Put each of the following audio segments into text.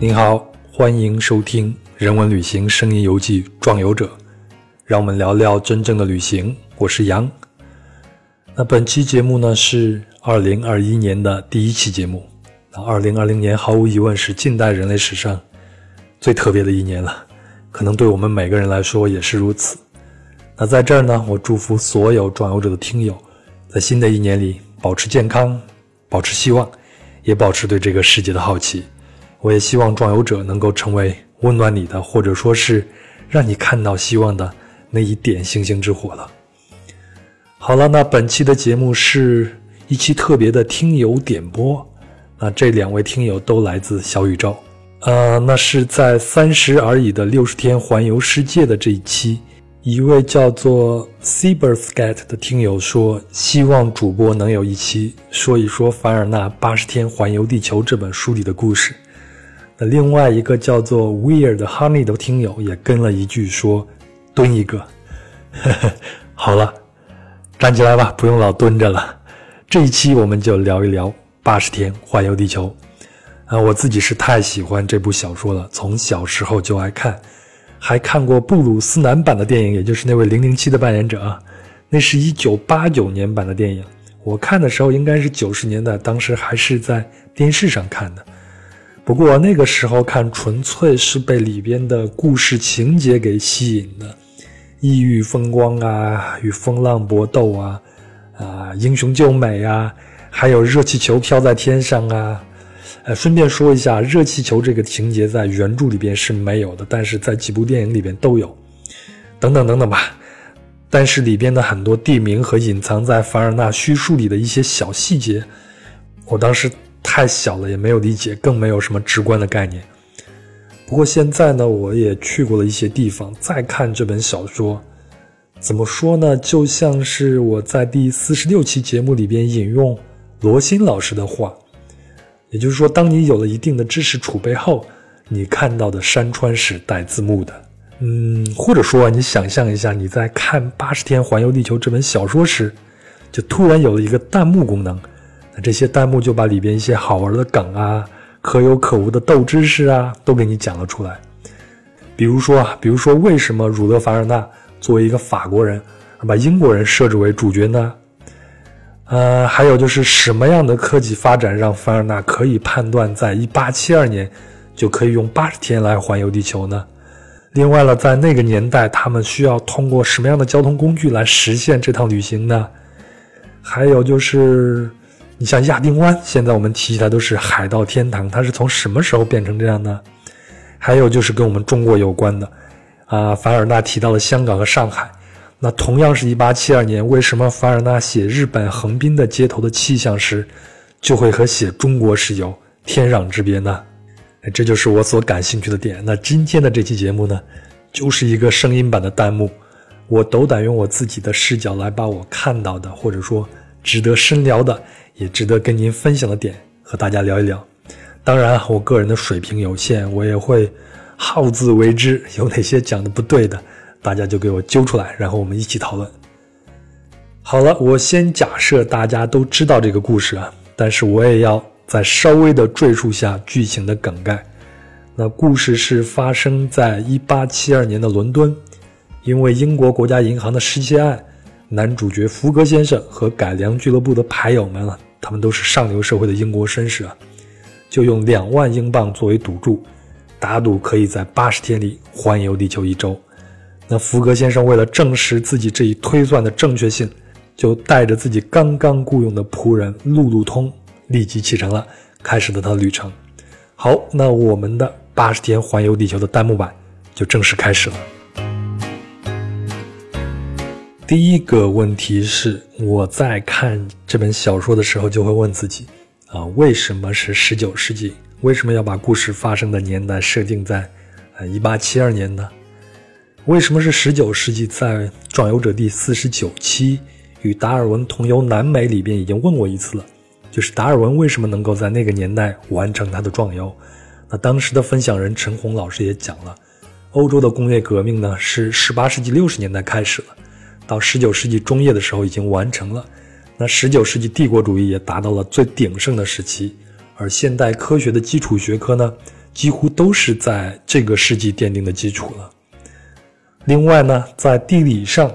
您好，欢迎收听人文旅行声音游记《壮游者》，让我们聊聊真正的旅行。我是杨。那本期节目呢是二零二一年的第一期节目。那二零二零年毫无疑问是近代人类史上最特别的一年了，可能对我们每个人来说也是如此。那在这儿呢，我祝福所有壮游者的听友，在新的一年里保持健康，保持希望，也保持对这个世界的好奇。我也希望壮游者能够成为温暖你的，或者说是让你看到希望的那一点星星之火了。好了，那本期的节目是一期特别的听友点播。那这两位听友都来自小宇宙，呃，那是在三十而已的六十天环游世界的这一期，一位叫做 Cyberscat 的听友说，希望主播能有一期说一说凡尔纳《八十天环游地球》这本书里的故事。那另外一个叫做 Weird Honey 的听友也跟了一句说：“蹲一个。”好了，站起来吧，不用老蹲着了。这一期我们就聊一聊八十天环游地球。啊，我自己是太喜欢这部小说了，从小时候就爱看，还看过布鲁斯南版的电影，也就是那位零零七的扮演者啊。那是一九八九年版的电影，我看的时候应该是九十年代，当时还是在电视上看的。不过那个时候看，纯粹是被里边的故事情节给吸引的，异域风光啊，与风浪搏斗啊，啊，英雄救美啊，还有热气球飘在天上啊。呃，顺便说一下，热气球这个情节在原著里边是没有的，但是在几部电影里边都有，等等等等吧。但是里边的很多地名和隐藏在凡尔纳叙述里的一些小细节，我当时。太小了，也没有理解，更没有什么直观的概念。不过现在呢，我也去过了一些地方，再看这本小说，怎么说呢？就像是我在第四十六期节目里边引用罗新老师的话，也就是说，当你有了一定的知识储备后，你看到的山川是带字幕的。嗯，或者说，你想象一下，你在看《八十天环游地球》这本小说时，就突然有了一个弹幕功能。这些弹幕就把里边一些好玩的梗啊、可有可无的斗知识啊，都给你讲了出来。比如说啊，比如说为什么儒勒·凡尔纳作为一个法国人，把英国人设置为主角呢？呃，还有就是什么样的科技发展让凡尔纳可以判断在1872年就可以用80天来环游地球呢？另外了，在那个年代，他们需要通过什么样的交通工具来实现这趟旅行呢？还有就是。你像亚丁湾，现在我们提起来都是海盗天堂，它是从什么时候变成这样呢？还有就是跟我们中国有关的，啊，凡尔纳提到了香港和上海，那同样是一八七二年，为什么凡尔纳写日本横滨的街头的气象时，就会和写中国时有天壤之别呢？这就是我所感兴趣的点。那今天的这期节目呢，就是一个声音版的弹幕，我斗胆用我自己的视角来把我看到的，或者说值得深聊的。也值得跟您分享的点和大家聊一聊。当然，我个人的水平有限，我也会好自为之。有哪些讲的不对的，大家就给我揪出来，然后我们一起讨论。好了，我先假设大家都知道这个故事啊，但是我也要再稍微的赘述下剧情的梗概。那故事是发生在一八七二年的伦敦，因为英国国家银行的失窃案，男主角福格先生和改良俱乐部的牌友们啊。他们都是上流社会的英国绅士啊，就用两万英镑作为赌注，打赌可以在八十天里环游地球一周。那福格先生为了证实自己这一推算的正确性，就带着自己刚刚雇佣的仆人路路通立即启程了，开始了他的旅程。好，那我们的八十天环游地球的弹幕版就正式开始了。第一个问题是，我在看这本小说的时候就会问自己：啊，为什么是十九世纪？为什么要把故事发生的年代设定在，呃，一八七二年呢？为什么是十九世纪？在《壮游者》第四十九期与达尔文同游南美里边已经问过一次了，就是达尔文为什么能够在那个年代完成他的壮游？那当时的分享人陈红老师也讲了，欧洲的工业革命呢是十八世纪六十年代开始了。到十九世纪中叶的时候已经完成了，那十九世纪帝国主义也达到了最鼎盛的时期，而现代科学的基础学科呢，几乎都是在这个世纪奠定的基础了。另外呢，在地理上，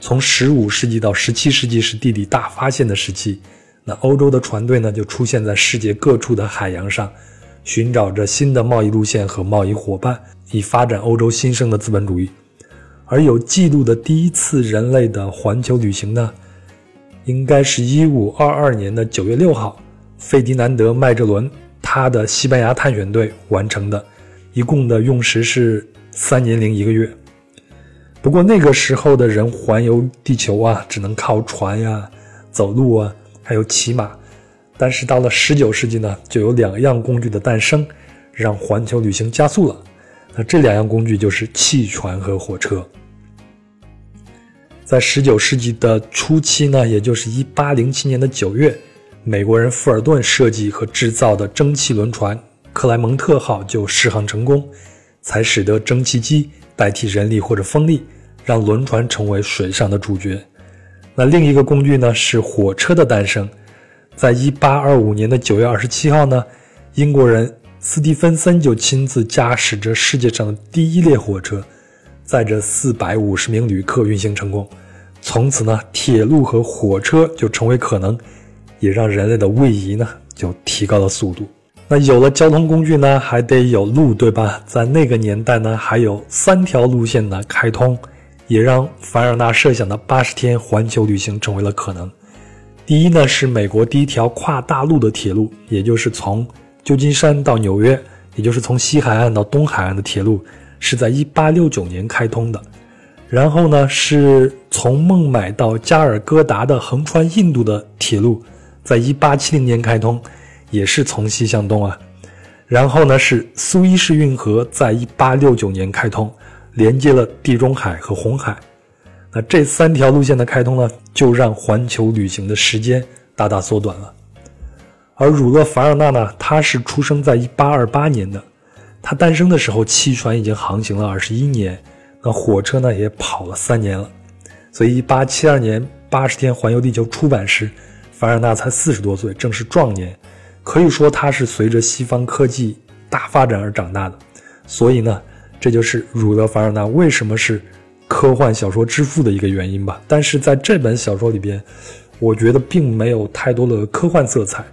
从十五世纪到十七世纪是地理大发现的时期，那欧洲的船队呢就出现在世界各处的海洋上，寻找着新的贸易路线和贸易伙伴，以发展欧洲新生的资本主义。而有记录的第一次人类的环球旅行呢，应该是一五二二年的九月六号，费迪南德·麦哲伦他的西班牙探险队完成的，一共的用时是三年零一个月。不过那个时候的人环游地球啊，只能靠船呀、走路啊，还有骑马。但是到了十九世纪呢，就有两样工具的诞生，让环球旅行加速了。那这两样工具就是汽船和火车。在十九世纪的初期呢，也就是一八零七年的九月，美国人富尔顿设计和制造的蒸汽轮船“克莱蒙特号”就试航成功，才使得蒸汽机代替人力或者风力，让轮船成为水上的主角。那另一个工具呢，是火车的诞生。在一八二五年的九月二十七号呢，英国人斯蒂芬森就亲自驾驶着世界上第一列火车。载着四百五十名旅客运行成功，从此呢，铁路和火车就成为可能，也让人类的位移呢就提高了速度。那有了交通工具呢，还得有路，对吧？在那个年代呢，还有三条路线的开通，也让凡尔纳设想的八十天环球旅行成为了可能。第一呢，是美国第一条跨大陆的铁路，也就是从旧金山到纽约，也就是从西海岸到东海岸的铁路。是在1869年开通的，然后呢，是从孟买到加尔各答的横穿印度的铁路，在1870年开通，也是从西向东啊。然后呢，是苏伊士运河在1869年开通，连接了地中海和红海。那这三条路线的开通呢，就让环球旅行的时间大大缩短了。而儒勒·凡尔纳呢，他是出生在1828年的。他诞生的时候，汽船已经航行了二十一年，那火车呢也跑了三年了。所以，一八七二年《八十天环游地球》出版时，凡尔纳才四十多岁，正是壮年。可以说，他是随着西方科技大发展而长大的。所以呢，这就是儒勒·凡尔纳为什么是科幻小说之父的一个原因吧。但是在这本小说里边，我觉得并没有太多的科幻色彩，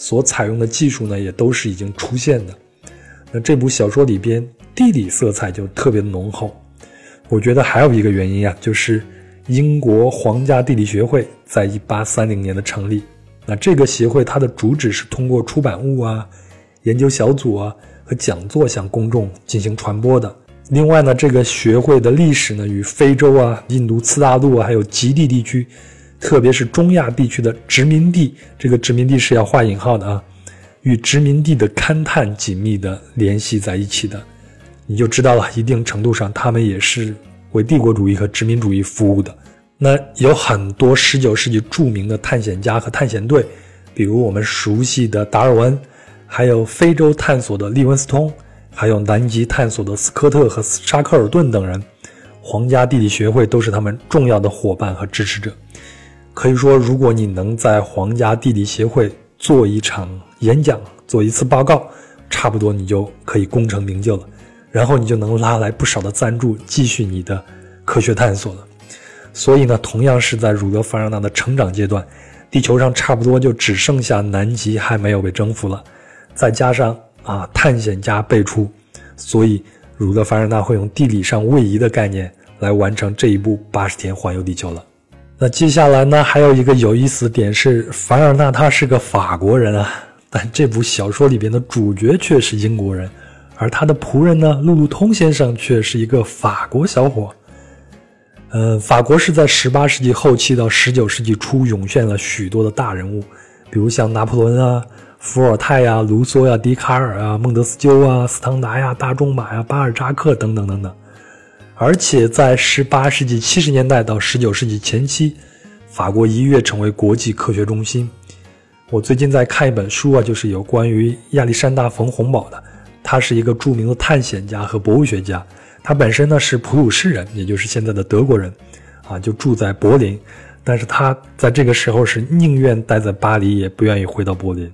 所采用的技术呢，也都是已经出现的。那这部小说里边地理色彩就特别浓厚，我觉得还有一个原因啊，就是英国皇家地理学会在一八三零年的成立。那这个协会它的主旨是通过出版物啊、研究小组啊和讲座向公众进行传播的。另外呢，这个学会的历史呢与非洲啊、印度次大陆啊还有极地地区，特别是中亚地区的殖民地，这个殖民地是要画引号的啊。与殖民地的勘探紧密地联系在一起的，你就知道了。一定程度上，他们也是为帝国主义和殖民主义服务的。那有很多19世纪著名的探险家和探险队，比如我们熟悉的达尔文，还有非洲探索的利文斯通，还有南极探索的斯科特和沙克尔顿等人。皇家地理学会都是他们重要的伙伴和支持者。可以说，如果你能在皇家地理协会做一场。演讲做一次报告，差不多你就可以功成名就了，然后你就能拉来不少的赞助，继续你的科学探索了。所以呢，同样是在儒勒·凡尔纳的成长阶段，地球上差不多就只剩下南极还没有被征服了，再加上啊探险家辈出，所以儒勒·凡尔纳会用地理上位移的概念来完成这一部八十天环游地球了。那接下来呢，还有一个有意思的点是，凡尔纳他是个法国人啊。但这部小说里边的主角却是英国人，而他的仆人呢，路路通先生却是一个法国小伙。呃，法国是在18世纪后期到19世纪初涌现了许多的大人物，比如像拿破仑啊、伏尔泰呀、卢梭呀、笛卡尔啊、孟德斯鸠啊、斯汤达呀、大仲马呀、巴尔扎克等等等等。而且在18世纪70年代到19世纪前期，法国一跃成为国际科学中心。我最近在看一本书啊，就是有关于亚历山大·冯洪堡的。他是一个著名的探险家和博物学家。他本身呢是普鲁士人，也就是现在的德国人，啊，就住在柏林。但是他在这个时候是宁愿待在巴黎，也不愿意回到柏林，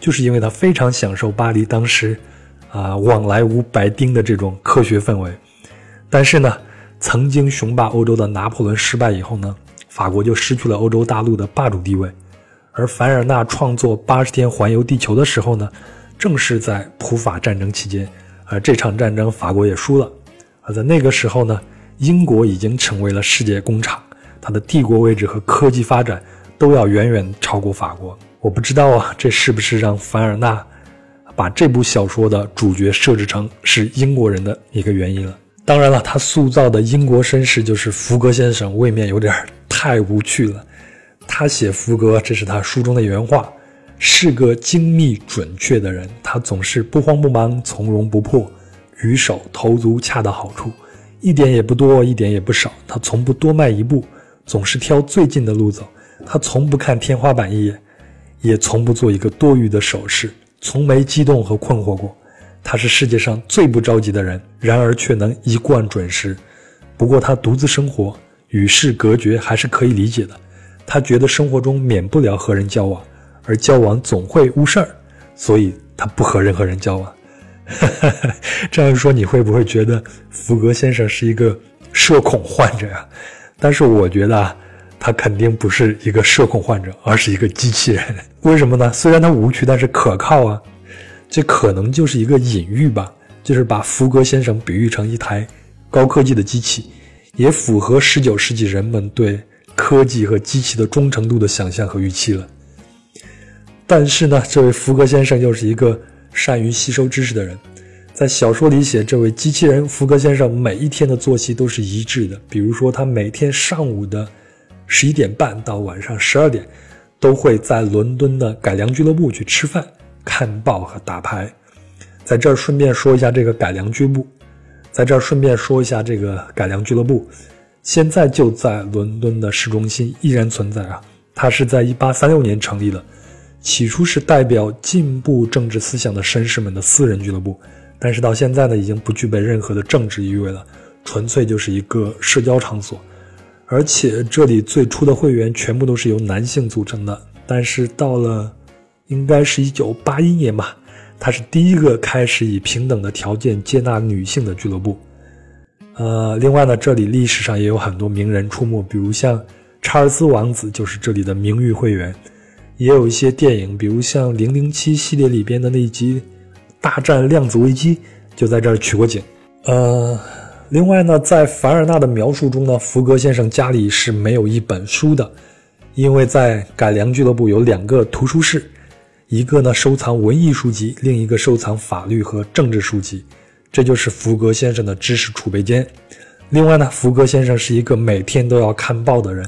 就是因为他非常享受巴黎当时啊往来无白丁的这种科学氛围。但是呢，曾经雄霸欧洲的拿破仑失败以后呢，法国就失去了欧洲大陆的霸主地位。而凡尔纳创作《八十天环游地球》的时候呢，正是在普法战争期间，而这场战争法国也输了。而在那个时候呢，英国已经成为了世界工厂，它的帝国位置和科技发展都要远远超过法国。我不知道啊，这是不是让凡尔纳把这部小说的主角设置成是英国人的一个原因了？当然了，他塑造的英国绅士就是福格先生，未免有点太无趣了。他写福格，这是他书中的原话，是个精密准确的人。他总是不慌不忙，从容不迫，举手投足恰到好处，一点也不多，一点也不少。他从不多迈一步，总是挑最近的路走。他从不看天花板一眼，也从不做一个多余的手势，从没激动和困惑过。他是世界上最不着急的人，然而却能一贯准时。不过他独自生活，与世隔绝，还是可以理解的。他觉得生活中免不了和人交往，而交往总会误事儿，所以他不和任何人交往。这样说你会不会觉得福格先生是一个社恐患者呀？但是我觉得啊，他肯定不是一个社恐患者，而是一个机器人。为什么呢？虽然他无趣，但是可靠啊。这可能就是一个隐喻吧，就是把福格先生比喻成一台高科技的机器，也符合十九世纪人们对。科技和机器的忠诚度的想象和预期了。但是呢，这位福格先生又是一个善于吸收知识的人。在小说里写，这位机器人福格先生每一天的作息都是一致的。比如说，他每天上午的十一点半到晚上十二点，都会在伦敦的改良俱乐部去吃饭、看报和打牌。在这儿顺便说一下这个改良俱乐部，在这儿顺便说一下这个改良俱乐部。现在就在伦敦的市中心依然存在啊！它是在1836年成立的，起初是代表进步政治思想的绅士们的私人俱乐部，但是到现在呢，已经不具备任何的政治意味了，纯粹就是一个社交场所。而且这里最初的会员全部都是由男性组成的，但是到了应该是一九八一年吧，它是第一个开始以平等的条件接纳女性的俱乐部。呃，另外呢，这里历史上也有很多名人出没，比如像查尔斯王子就是这里的名誉会员，也有一些电影，比如像《零零七》系列里边的那一集《大战量子危机》就在这儿取过景。呃，另外呢，在凡尔纳的描述中呢，福格先生家里是没有一本书的，因为在改良俱乐部有两个图书室，一个呢收藏文艺书籍，另一个收藏法律和政治书籍。这就是福格先生的知识储备间。另外呢，福格先生是一个每天都要看报的人，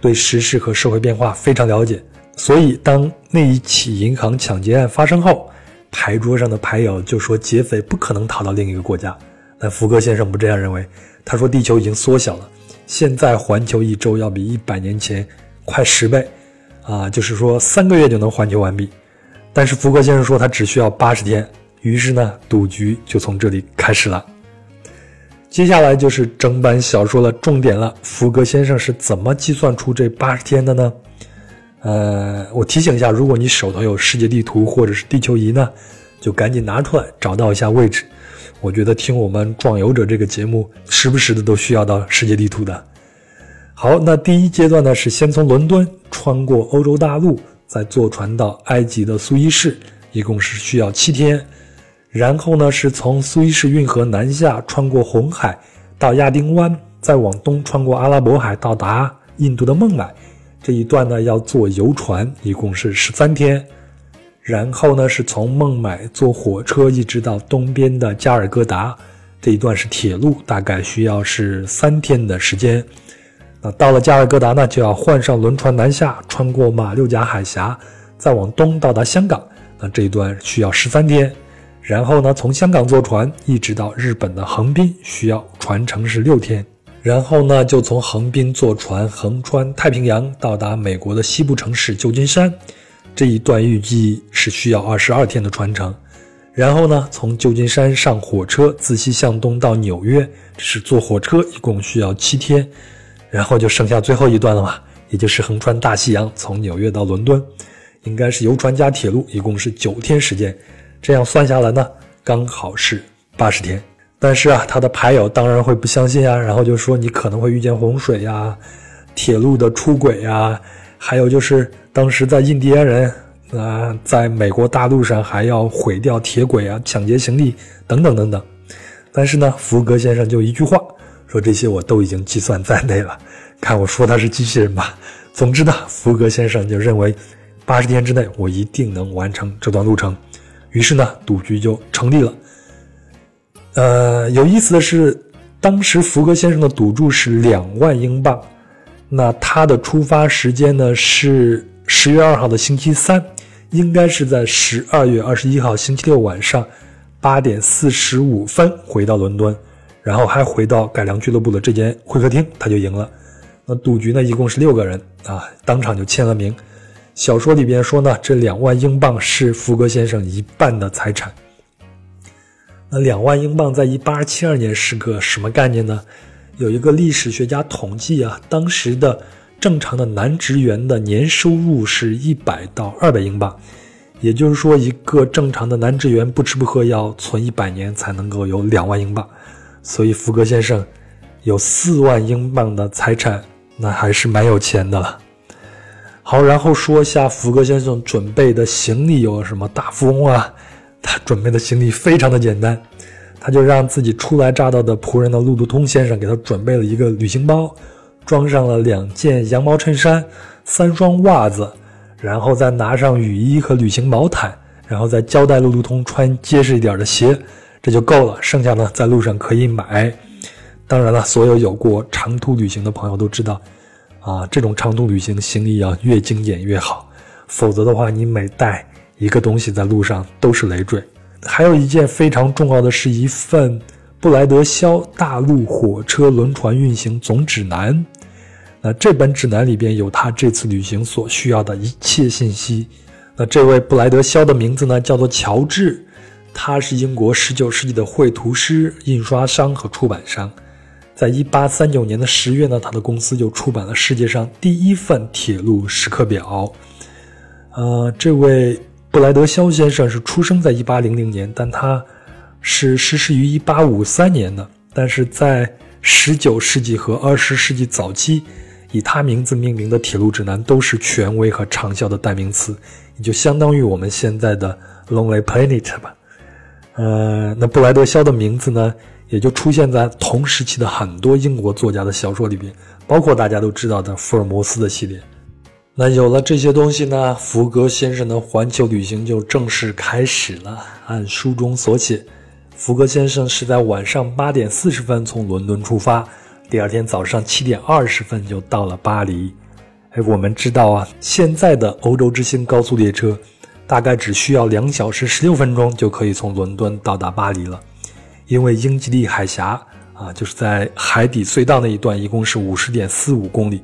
对时事和社会变化非常了解。所以，当那一起银行抢劫案发生后，牌桌上的牌友就说劫匪不可能逃到另一个国家。但福格先生不这样认为，他说地球已经缩小了，现在环球一周要比一百年前快十倍，啊，就是说三个月就能环球完毕。但是福格先生说他只需要八十天。于是呢，赌局就从这里开始了。接下来就是整版小说的重点了。福格先生是怎么计算出这八十天的呢？呃，我提醒一下，如果你手头有世界地图或者是地球仪呢，就赶紧拿出来找到一下位置。我觉得听我们壮游者这个节目，时不时的都需要到世界地图的。好，那第一阶段呢，是先从伦敦穿过欧洲大陆，再坐船到埃及的苏伊士，一共是需要七天。然后呢，是从苏伊士运河南下，穿过红海到亚丁湾，再往东穿过阿拉伯海到达印度的孟买。这一段呢要坐游船，一共是十三天。然后呢是从孟买坐火车一直到东边的加尔各答，这一段是铁路，大概需要是三天的时间。那到了加尔各答呢，就要换上轮船南下，穿过马六甲海峡，再往东到达香港。那这一段需要十三天。然后呢，从香港坐船一直到日本的横滨，需要船程是六天。然后呢，就从横滨坐船横穿太平洋，到达美国的西部城市旧金山，这一段预计是需要二十二天的船程。然后呢，从旧金山上火车自西向东到纽约，是坐火车，一共需要七天。然后就剩下最后一段了嘛，也就是横穿大西洋，从纽约到伦敦，应该是游船加铁路，一共是九天时间。这样算下来呢，刚好是八十天。但是啊，他的牌友当然会不相信啊，然后就说你可能会遇见洪水呀、铁路的出轨呀，还有就是当时在印第安人啊，在美国大陆上还要毁掉铁轨啊、抢劫行李等等等等。但是呢，福格先生就一句话说这些我都已经计算在内了，看我说他是机器人吧。总之呢，福格先生就认为八十天之内我一定能完成这段路程，于是呢，赌局就成立了。呃，有意思的是，当时福格先生的赌注是两万英镑，那他的出发时间呢是十月二号的星期三，应该是在十二月二十一号星期六晚上八点四十五分回到伦敦，然后还回到改良俱乐部的这间会客厅，他就赢了。那赌局呢一共是六个人啊，当场就签了名。小说里边说呢，这两万英镑是福格先生一半的财产。那两万英镑在一八七二年是个什么概念呢？有一个历史学家统计啊，当时的正常的男职员的年收入是一百到二百英镑，也就是说，一个正常的男职员不吃不喝要存一百年才能够有两万英镑。所以福格先生有四万英镑的财产，那还是蛮有钱的了。好，然后说一下福格先生准备的行李有什么？大富翁啊。他准备的行李非常的简单，他就让自己初来乍到的仆人的路路通先生给他准备了一个旅行包，装上了两件羊毛衬衫、三双袜子，然后再拿上雨衣和旅行毛毯，然后再交代路路通穿结实一点的鞋，这就够了。剩下呢，在路上可以买。当然了，所有有过长途旅行的朋友都知道，啊，这种长途旅行行李要越精简越好，否则的话，你每带。一个东西在路上都是累赘，还有一件非常重要的是一份布莱德肖大陆火车轮船运行总指南。那这本指南里边有他这次旅行所需要的一切信息。那这位布莱德肖的名字呢，叫做乔治，他是英国19世纪的绘图师、印刷商和出版商。在1839年的十月呢，他的公司就出版了世界上第一份铁路时刻表。呃，这位。布莱德肖先生是出生在1800年，但他是逝世于1853年的。但是在19世纪和20世纪早期，以他名字命名的铁路指南都是权威和畅销的代名词，也就相当于我们现在的 Lonely Planet 吧。呃，那布莱德肖的名字呢，也就出现在同时期的很多英国作家的小说里边，包括大家都知道的福尔摩斯的系列。那有了这些东西呢，福格先生的环球旅行就正式开始了。按书中所写，福格先生是在晚上八点四十分从伦敦出发，第二天早上七点二十分就到了巴黎。哎，我们知道啊，现在的欧洲之星高速列车大概只需要两小时十六分钟就可以从伦敦到达巴黎了，因为英吉利海峡啊，就是在海底隧道那一段，一共是五十点四五公里，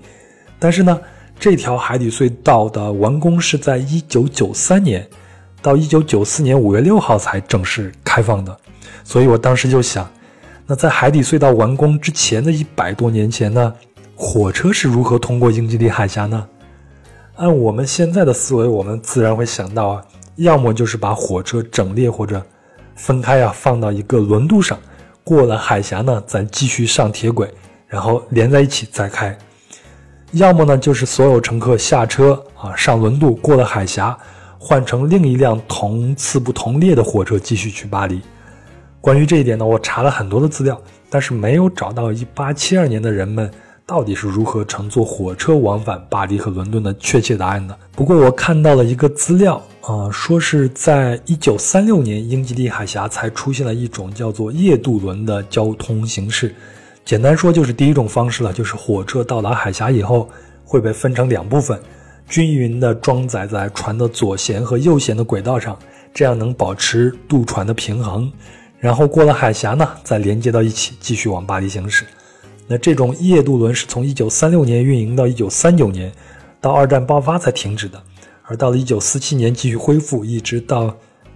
但是呢。这条海底隧道的完工是在一九九三年，到一九九四年五月六号才正式开放的。所以我当时就想，那在海底隧道完工之前的一百多年前呢，火车是如何通过英吉利海峡呢？按我们现在的思维，我们自然会想到啊，要么就是把火车整列或者分开啊，放到一个轮渡上，过了海峡呢，再继续上铁轨，然后连在一起再开。要么呢，就是所有乘客下车啊，上轮渡过了海峡，换成另一辆同次不同列的火车继续去巴黎。关于这一点呢，我查了很多的资料，但是没有找到1872年的人们到底是如何乘坐火车往返巴黎和伦敦的确切答案呢。不过我看到了一个资料啊，说是在1936年，英吉利海峡才出现了一种叫做夜渡轮的交通形式。简单说就是第一种方式了，就是火车到达海峡以后会被分成两部分，均匀地装载在船的左舷和右舷的轨道上，这样能保持渡船的平衡。然后过了海峡呢，再连接到一起，继续往巴黎行驶。那这种夜渡轮是从1936年运营到1939年，到二战爆发才停止的，而到了1947年继续恢复，一直到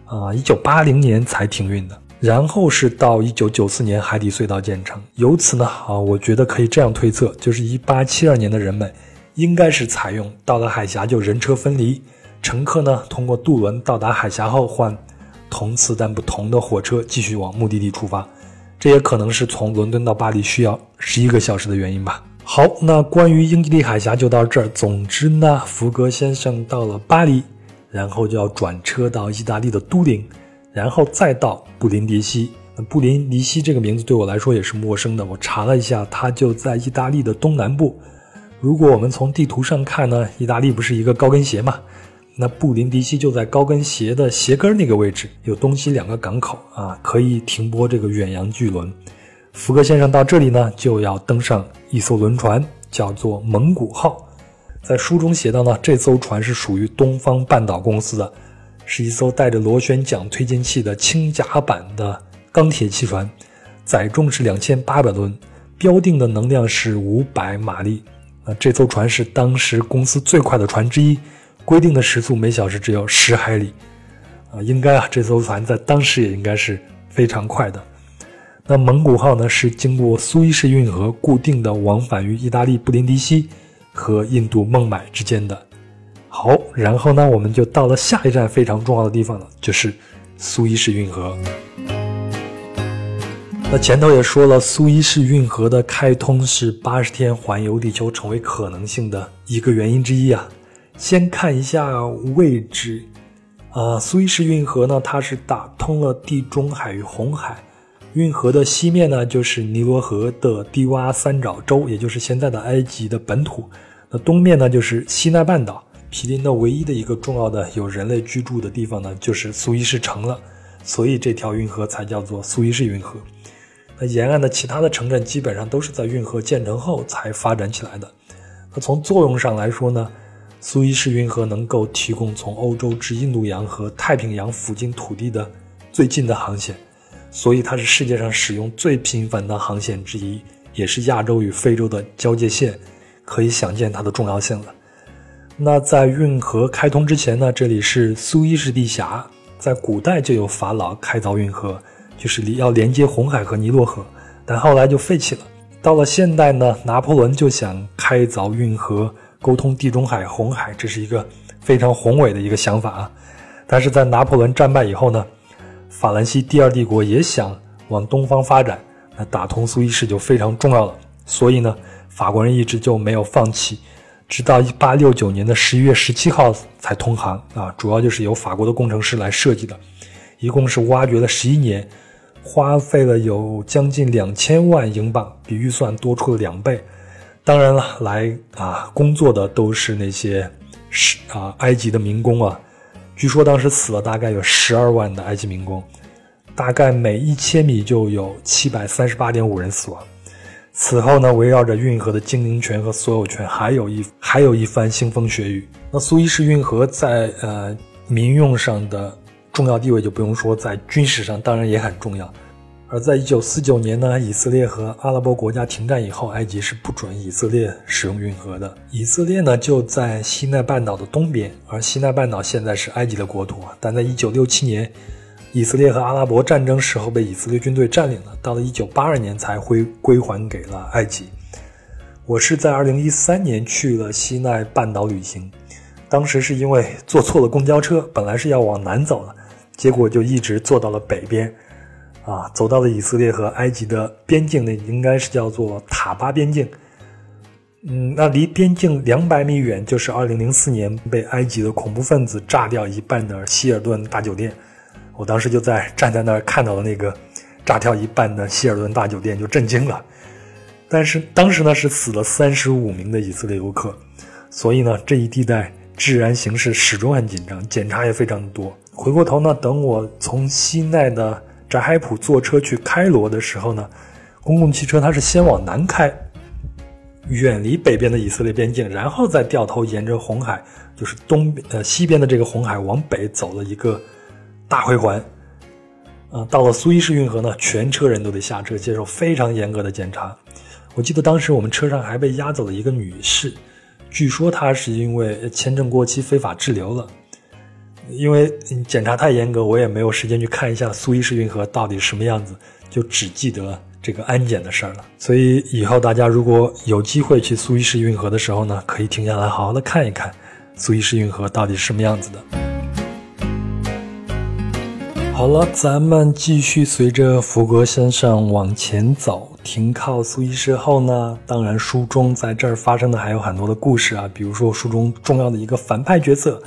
啊1980年才停运的。然后是到一九九四年海底隧道建成，由此呢，啊，我觉得可以这样推测，就是一八七二年的人们应该是采用到了海峡就人车分离，乘客呢通过渡轮到达海峡后换同次但不同的火车继续往目的地出发。这也可能是从伦敦到巴黎需要十一个小时的原因吧。好，那关于英吉利海峡就到这儿。总之呢，福格先生到了巴黎，然后就要转车到意大利的都灵，然后再到布林迪西。那布林迪西这个名字对我来说也是陌生的。我查了一下，它就在意大利的东南部。如果我们从地图上看呢，意大利不是一个高跟鞋嘛？那布林迪西就在高跟鞋的鞋跟那个位置，有东西两个港口啊，可以停泊这个远洋巨轮。福格先生到这里呢，就要登上一艘轮船，叫做蒙古号。在书中写到呢，这艘船是属于东方半岛公司的，是一艘带着螺旋桨推进器的轻甲板的钢铁汽船，载重是两千八百吨，标定的能量是五百马力。啊，这艘船是当时公司最快的船之一。规定的时速每小时只有十海里，啊，应该啊，这艘船在当时也应该是非常快的。那蒙古号呢，是经过苏伊士运河固定的往返于意大利布林迪西和印度孟买之间的。好，然后呢，我们就到了下一站非常重要的地方了，就是苏伊士运河。那前头也说了，苏伊士运河的开通是八十天环游地球成为可能性的一个原因之一啊。先看一下位置，啊，苏伊士运河呢，它是打通了地中海与红海。运河的西面呢，就是尼罗河的低洼三角洲，也就是现在的埃及的本土。那东面呢，就是西奈半岛。毗邻的唯一的一个重要的有人类居住的地方呢，就是苏伊士城了。所以这条运河才叫做苏伊士运河。那沿岸的其他的城镇基本上都是在运河建成后才发展起来的。那从作用上来说呢？苏伊士运河能够提供从欧洲至印度洋和太平洋附近土地的最近的航线，所以它是世界上使用最频繁的航线之一，也是亚洲与非洲的交界线，可以想见它的重要性了。那在运河开通之前呢，这里是苏伊士地峡，在古代就有法老开凿运河，就是要连接红海和尼罗河，但后来就废弃了。到了现代呢，拿破仑就想开凿运河。沟通地中海、红海，这是一个非常宏伟的一个想法啊！但是在拿破仑战败以后呢，法兰西第二帝国也想往东方发展，那打通苏伊士就非常重要了。所以呢，法国人一直就没有放弃，直到一八六九年的十一月十七号才通航啊！主要就是由法国的工程师来设计的，一共是挖掘了十一年，花费了有将近两千万英镑，比预算多出了两倍。当然了，来啊工作的都是那些是啊埃及的民工啊，据说当时死了大概有十二万的埃及民工，大概每一千米就有七百三十八点五人死亡。此后呢，围绕着运河的经营权和所有权，还有一还有一番腥风血雨。那苏伊士运河在呃民用上的重要地位就不用说，在军事上当然也很重要。而在一九四九年呢，以色列和阿拉伯国家停战以后，埃及是不准以色列使用运河的。以色列呢就在西奈半岛的东边，而西奈半岛现在是埃及的国土。但在一九六七年，以色列和阿拉伯战争时候被以色列军队占领了，到了一九八二年才归归还给了埃及。我是在二零一三年去了西奈半岛旅行，当时是因为坐错了公交车，本来是要往南走的，结果就一直坐到了北边。啊，走到了以色列和埃及的边境，那应该是叫做塔巴边境。嗯，那离边境两百米远就是2004年被埃及的恐怖分子炸掉一半的希尔顿大酒店。我当时就在站在那儿看到了那个炸掉一半的希尔顿大酒店，就震惊了。但是当时呢是死了三十五名的以色列游客，所以呢这一地带治安形势始终很紧张，检查也非常多。回过头呢，等我从西奈的。扎海普坐车去开罗的时候呢，公共汽车它是先往南开，远离北边的以色列边境，然后再掉头沿着红海，就是东呃西边的这个红海往北走了一个大回环。啊，到了苏伊士运河呢，全车人都得下车接受非常严格的检查。我记得当时我们车上还被押走了一个女士，据说她是因为签证过期非法滞留了。因为检查太严格，我也没有时间去看一下苏伊士运河到底什么样子，就只记得这个安检的事儿了。所以以后大家如果有机会去苏伊士运河的时候呢，可以停下来好好的看一看苏伊士运河到底是什么样子的。好了，咱们继续随着福格先生往前走。停靠苏伊士后呢，当然书中在这儿发生的还有很多的故事啊，比如说书中重要的一个反派角色，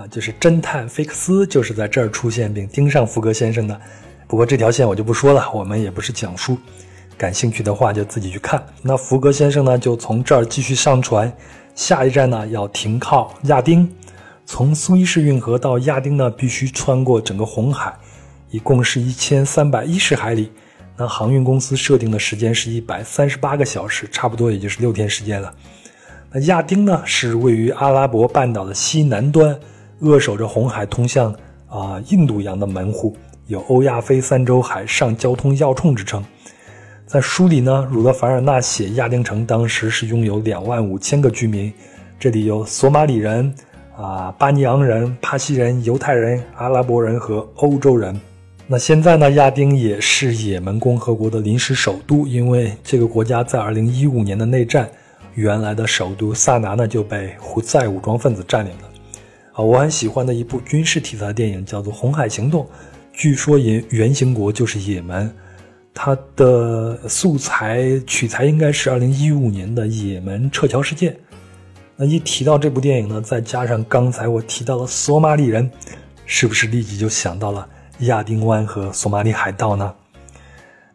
啊，就是侦探菲克斯，就是在这儿出现并盯上福格先生的。不过这条线我就不说了，我们也不是讲书，感兴趣的话就自己去看。那福格先生呢，就从这儿继续上船，下一站呢要停靠亚丁。从苏伊士运河到亚丁呢，必须穿过整个红海，一共是一千三百一十海里。那航运公司设定的时间是一百三十八个小时，差不多也就是六天时间了。那亚丁呢，是位于阿拉伯半岛的西南端，扼守着红海通向啊印度洋的门户，有欧亚非三洲海上交通要冲之称。在书里呢，儒勒凡尔纳写亚丁城当时是拥有两万五千个居民，这里有索马里人。啊，巴尼昂人、帕西人、犹太人、阿拉伯人和欧洲人。那现在呢？亚丁也是也门共和国的临时首都，因为这个国家在2015年的内战，原来的首都萨拿呢就被胡塞武装分子占领了。我很喜欢的一部军事题材的电影叫做《红海行动》，据说原原型国就是也门，它的素材取材应该是2015年的也门撤侨事件。那一提到这部电影呢，再加上刚才我提到的索马里人，是不是立即就想到了亚丁湾和索马里海盗呢？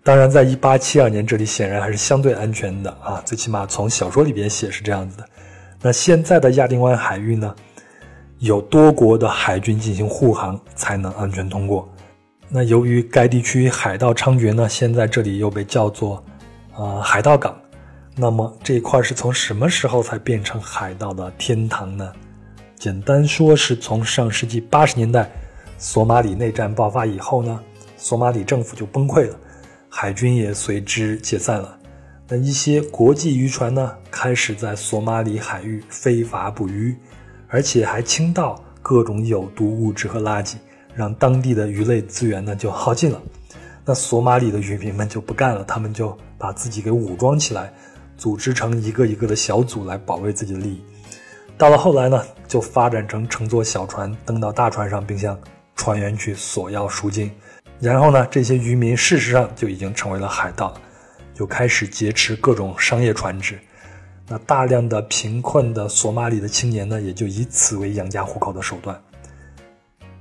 当然，在一八七二年这里显然还是相对安全的啊，最起码从小说里边写是这样子的。那现在的亚丁湾海域呢，有多国的海军进行护航才能安全通过。那由于该地区海盗猖獗呢，现在这里又被叫做啊海盗港。那么这一块是从什么时候才变成海盗的天堂呢？简单说，是从上世纪八十年代索马里内战爆发以后呢，索马里政府就崩溃了，海军也随之解散了。那一些国际渔船呢，开始在索马里海域非法捕鱼，而且还倾倒各种有毒物质和垃圾，让当地的鱼类资源呢就耗尽了。那索马里的渔民们就不干了，他们就把自己给武装起来。组织成一个一个的小组来保卫自己的利益。到了后来呢，就发展成乘坐小船登到大船上，并向船员去索要赎金。然后呢，这些渔民事实上就已经成为了海盗，就开始劫持各种商业船只。那大量的贫困的索马里的青年呢，也就以此为养家糊口的手段。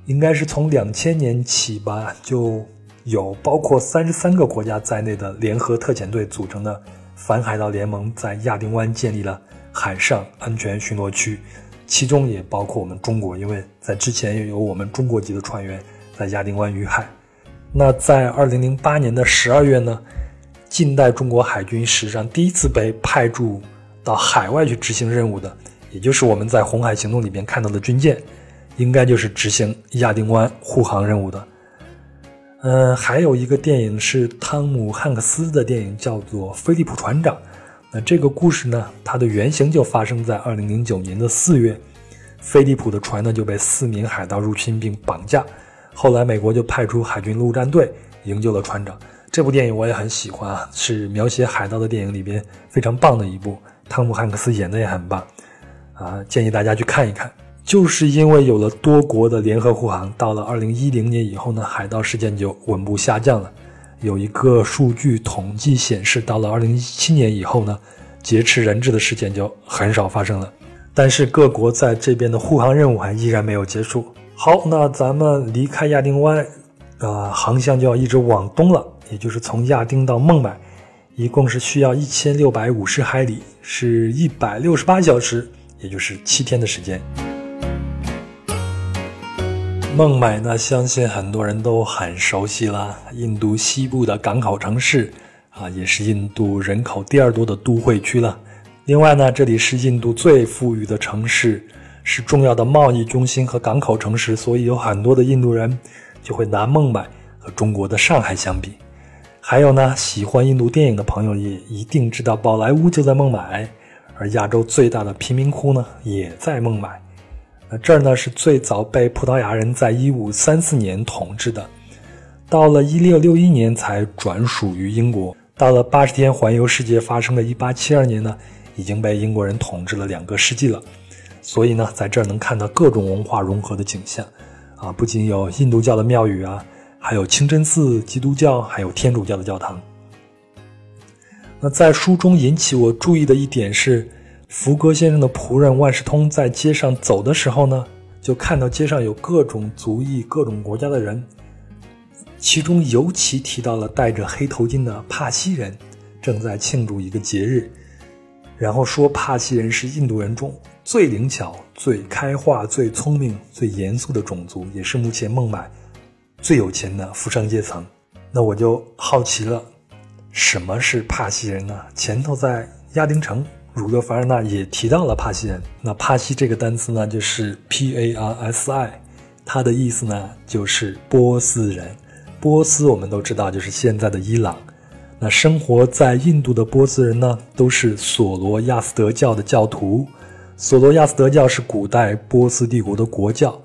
应该是从两千年起吧，就有包括三十三个国家在内的联合特遣队组成的。反海盗联盟在亚丁湾建立了海上安全巡逻区，其中也包括我们中国，因为在之前有我们中国籍的船员在亚丁湾遇害。那在二零零八年的十二月呢，近代中国海军史上第一次被派驻到海外去执行任务的，也就是我们在红海行动里边看到的军舰，应该就是执行亚丁湾护航任务的。嗯，还有一个电影是汤姆汉克斯的电影，叫做《菲利普船长》。那这个故事呢，它的原型就发生在二零零九年的四月，菲利普的船呢就被四名海盗入侵并绑架，后来美国就派出海军陆战队营救了船长。这部电影我也很喜欢啊，是描写海盗的电影里边非常棒的一部，汤姆汉克斯演的也很棒，啊，建议大家去看一看。就是因为有了多国的联合护航，到了二零一零年以后呢，海盗事件就稳步下降了。有一个数据统计显示，到了二零一七年以后呢，劫持人质的事件就很少发生了。但是各国在这边的护航任务还依然没有结束。好，那咱们离开亚丁湾，呃，航向就要一直往东了，也就是从亚丁到孟买，一共是需要一千六百五十海里，是一百六十八小时，也就是七天的时间。孟买呢，相信很多人都很熟悉了。印度西部的港口城市，啊，也是印度人口第二多的都会区了。另外呢，这里是印度最富裕的城市，是重要的贸易中心和港口城市，所以有很多的印度人就会拿孟买和中国的上海相比。还有呢，喜欢印度电影的朋友也一定知道，宝莱坞就在孟买，而亚洲最大的贫民窟呢，也在孟买。那这儿呢是最早被葡萄牙人在1534年统治的，到了1661年才转属于英国。到了八十天环游世界发生的一八七二年呢，已经被英国人统治了两个世纪了。所以呢，在这儿能看到各种文化融合的景象，啊，不仅有印度教的庙宇啊，还有清真寺、基督教，还有天主教的教堂。那在书中引起我注意的一点是，福格先生的仆人万事通在街上走的时候呢，就看到街上有各种族裔、各种国家的人，其中尤其提到了戴着黑头巾的帕西人，正在庆祝一个节日，然后说帕西人是印度人中最灵巧、最开化、最聪明、最严肃的种族，也是目前孟买最有钱的富商阶层。那我就好奇了。什么是帕西人呢？前头在亚丁城，儒勒·凡尔纳也提到了帕西人。那帕西这个单词呢，就是 P A R S I，它的意思呢就是波斯人。波斯我们都知道就是现在的伊朗。那生活在印度的波斯人呢，都是索罗亚斯德教的教徒。索罗亚斯德教是古代波斯帝国的国教。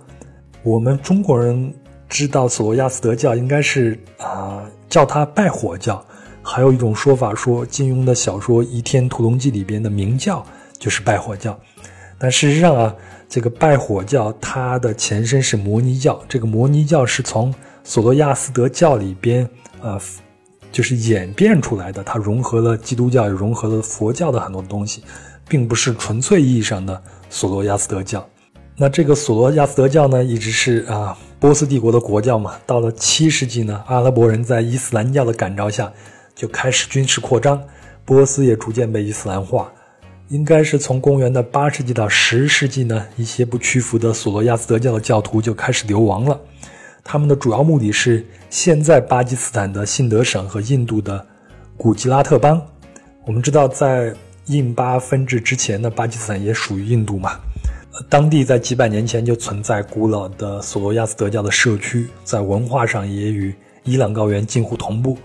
我们中国人知道索罗亚斯德教应该是啊，叫它拜火教。还有一种说法说，金庸的小说《倚天屠龙记》里边的明教就是拜火教，但事实上啊，这个拜火教它的前身是摩尼教，这个摩尼教是从索罗亚斯德教里边啊，就是演变出来的，它融合了基督教，也融合了佛教的很多东西，并不是纯粹意义上的索罗亚斯德教。那这个索罗亚斯德教呢，一直是啊波斯帝国的国教嘛，到了七世纪呢，阿拉伯人在伊斯兰教的感召下。就开始军事扩张，波斯也逐渐被伊斯兰化。应该是从公元的八世纪到十世纪呢，一些不屈服的索罗亚斯德教的教徒就开始流亡了。他们的主要目的是现在巴基斯坦的信德省和印度的古吉拉特邦。我们知道，在印巴分治之前呢，巴基斯坦也属于印度嘛。当地在几百年前就存在古老的索罗亚斯德教的社区，在文化上也与伊朗高原近乎同步。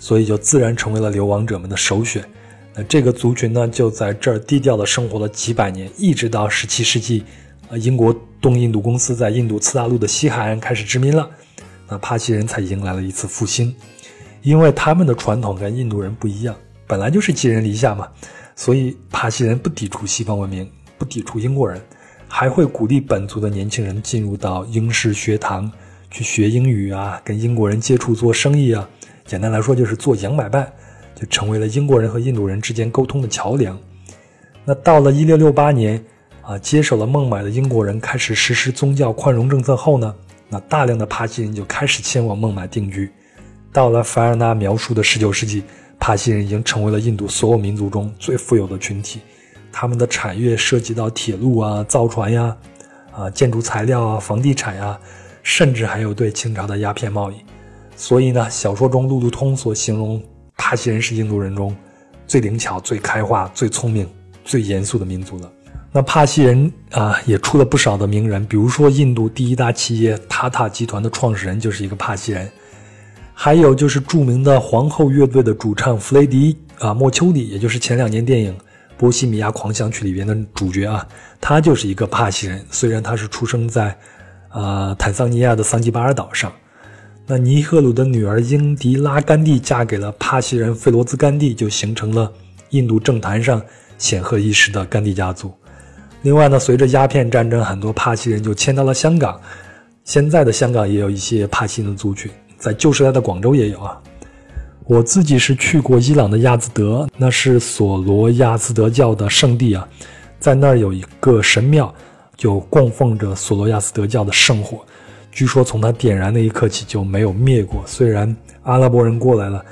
所以就自然成为了流亡者们的首选。那这个族群呢，就在这儿低调的生活了几百年，一直到十七世纪，啊，英国东印度公司在印度次大陆的西海岸开始殖民了，那帕西人才迎来了一次复兴。因为他们的传统跟印度人不一样，本来就是寄人篱下嘛，所以帕西人不抵触西方文明，不抵触英国人，还会鼓励本族的年轻人进入到英式学堂去学英语啊，跟英国人接触做生意啊。简单来说，就是做洋买办，就成为了英国人和印度人之间沟通的桥梁。那到了1668年，啊，接手了孟买的英国人开始实施宗教宽容政策后呢，那大量的帕西人就开始迁往孟买定居。到了凡尔纳描述的19世纪，帕西人已经成为了印度所有民族中最富有的群体，他们的产业涉及到铁路啊、造船呀、啊建筑材料啊、房地产呀，甚至还有对清朝的鸦片贸易。所以呢，小说中路路通所形容帕西人是印度人中最灵巧、最开化、最聪明、最严肃的民族了。那帕西人啊，也出了不少的名人，比如说印度第一大企业塔塔集团的创始人就是一个帕西人，还有就是著名的皇后乐队的主唱弗雷迪啊莫丘里，也就是前两年电影《波西米亚狂想曲》里边的主角啊，他就是一个帕西人，虽然他是出生在呃坦桑尼亚的桑吉巴尔岛上。那尼赫鲁的女儿英迪拉·甘地嫁给了帕西人费罗兹·甘地，就形成了印度政坛上显赫一时的甘地家族。另外呢，随着鸦片战争，很多帕西人就迁到了香港。现在的香港也有一些帕西人族群，在旧时代的广州也有啊。我自己是去过伊朗的亚兹德，那是索罗亚兹德教的圣地啊，在那儿有一个神庙，就供奉着索罗亚斯德教的圣火。据说从它点燃那一刻起就没有灭过。虽然阿拉伯人过来了，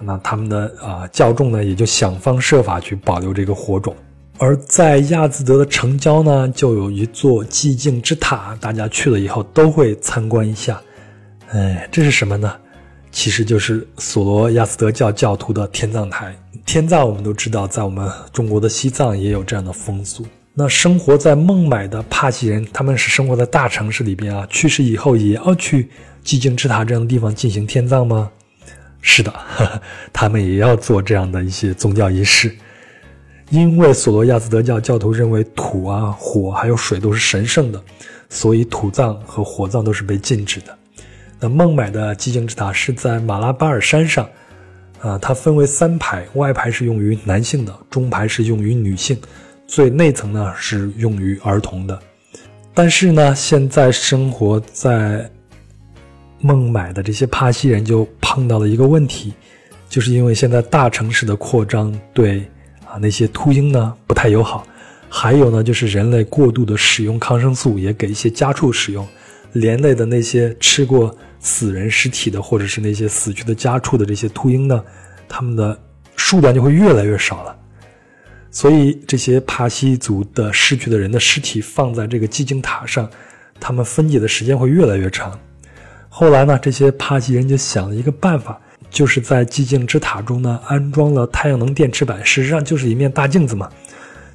那他们的啊教众呢也就想方设法去保留这个火种。而在亚兹德的城郊呢，就有一座寂静之塔，大家去了以后都会参观一下。哎，这是什么呢？其实就是索罗亚斯德教教徒的天葬台。天葬我们都知道，在我们中国的西藏也有这样的风俗。那生活在孟买的帕西人，他们是生活在大城市里边啊，去世以后也要去寂静之塔这样的地方进行天葬吗？是的，他们也要做这样的一些宗教仪式，因为索罗亚斯德教教徒认为土啊、火还有水都是神圣的，所以土葬和火葬都是被禁止的。那孟买的寂静之塔是在马拉巴尔山上，啊，它分为三排，外排是用于男性的，中排是用于女性。最内层呢是用于儿童的，但是呢，现在生活在孟买的这些帕西人就碰到了一个问题，就是因为现在大城市的扩张对啊那些秃鹰呢不太友好，还有呢就是人类过度的使用抗生素，也给一些家畜使用，连累的那些吃过死人尸体的或者是那些死去的家畜的这些秃鹰呢，它们的数量就会越来越少了。所以这些帕西族的逝去的人的尸体放在这个寂静塔上，他们分解的时间会越来越长。后来呢，这些帕西人就想了一个办法，就是在寂静之塔中呢安装了太阳能电池板，事实上就是一面大镜子嘛，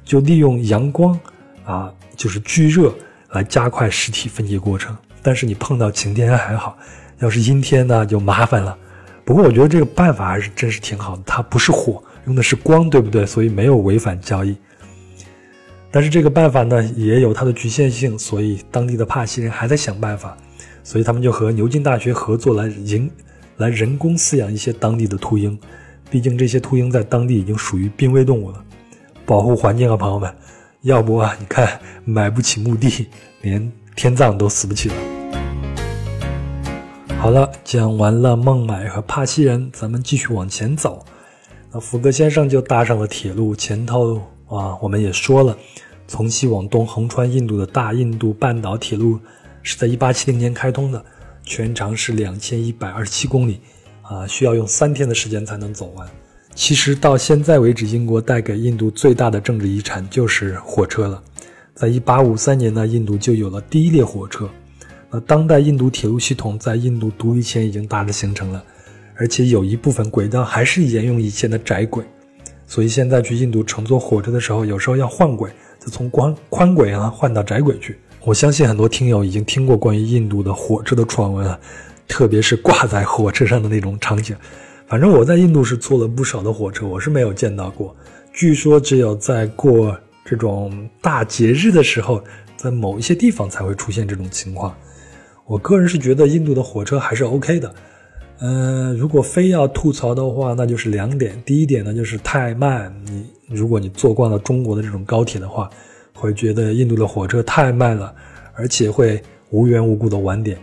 就利用阳光啊，就是聚热来加快尸体分解过程。但是你碰到晴天还好，要是阴天呢就麻烦了。不过我觉得这个办法还是真是挺好的，它不是火。用的是光，对不对？所以没有违反交易。但是这个办法呢，也有它的局限性，所以当地的帕西人还在想办法。所以他们就和牛津大学合作来营来人工饲养一些当地的秃鹰。毕竟这些秃鹰在当地已经属于濒危动物了，保护环境啊，朋友们。要不啊，你看买不起墓地，连天葬都死不起了。好了，讲完了孟买和帕西人，咱们继续往前走。那福格先生就搭上了铁路，前头啊，我们也说了，从西往东横穿印度的大印度半岛铁路是在1870年开通的，全长是2127公里，啊，需要用三天的时间才能走完。其实到现在为止，英国带给印度最大的政治遗产就是火车了。在1853年呢，印度就有了第一列火车。那当代印度铁路系统在印度独立前已经大致形成了。而且有一部分轨道还是沿用以前的窄轨，所以现在去印度乘坐火车的时候，有时候要换轨，就从宽宽轨啊换到窄轨去。我相信很多听友已经听过关于印度的火车的传闻了，特别是挂在火车上的那种场景。反正我在印度是坐了不少的火车，我是没有见到过。据说只有在过这种大节日的时候，在某一些地方才会出现这种情况。我个人是觉得印度的火车还是 OK 的。嗯，如果非要吐槽的话，那就是两点。第一点呢，就是太慢。你如果你坐惯了中国的这种高铁的话，会觉得印度的火车太慢了，而且会无缘无故的晚点。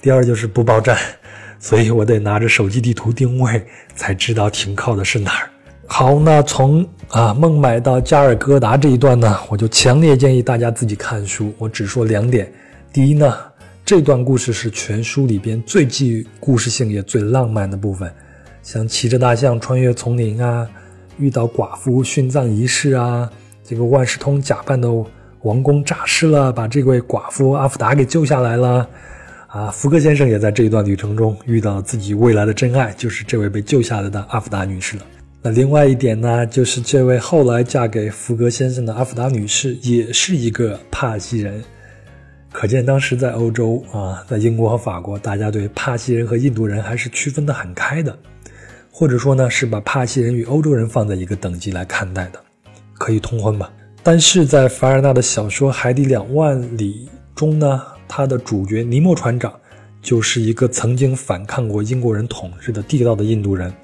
第二就是不报站，所以我得拿着手机地图定位，才知道停靠的是哪儿。好，那从啊孟买到加尔各答这一段呢，我就强烈建议大家自己看书。我只说两点。第一呢。这段故事是全书里边最具故事性也最浪漫的部分，像骑着大象穿越丛林啊，遇到寡妇殉葬仪式啊，这个万事通假扮的王宫诈尸了，把这位寡妇阿芙达给救下来了，啊，福格先生也在这一段旅程中遇到自己未来的真爱，就是这位被救下来的阿芙达女士了。那另外一点呢，就是这位后来嫁给福格先生的阿芙达女士也是一个帕西人。可见当时在欧洲啊，在英国和法国，大家对帕西人和印度人还是区分得很开的，或者说呢，是把帕西人与欧洲人放在一个等级来看待的，可以通婚吧。但是在凡尔纳的小说《海底两万里》中呢，他的主角尼莫船长就是一个曾经反抗过英国人统治的地道的印度人，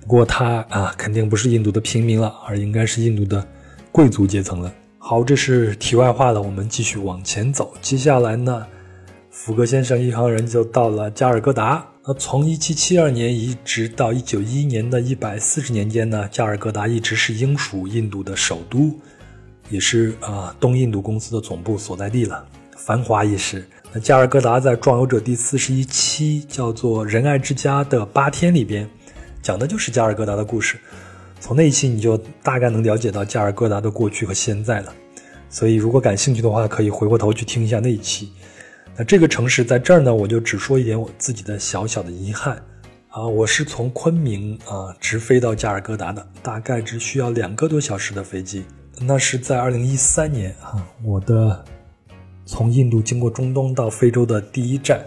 不过他啊，肯定不是印度的平民了，而应该是印度的贵族阶层了。好，这是题外话了。我们继续往前走。接下来呢，福格先生一行人就到了加尔各答。那从1772年一直到1911年的一百四十年间呢，加尔各答一直是英属印度的首都，也是啊东印度公司的总部所在地了，繁华一时。那加尔各答在《壮游者》第四十一期叫做《仁爱之家的八天》里边，讲的就是加尔各答的故事。从那一期你就大概能了解到加尔各答的过去和现在了，所以如果感兴趣的话，可以回过头去听一下那一期。那这个城市在这儿呢，我就只说一点我自己的小小的遗憾啊，我是从昆明啊直飞到加尔各答的，大概只需要两个多小时的飞机。那是在二零一三年啊，我的从印度经过中东到非洲的第一站，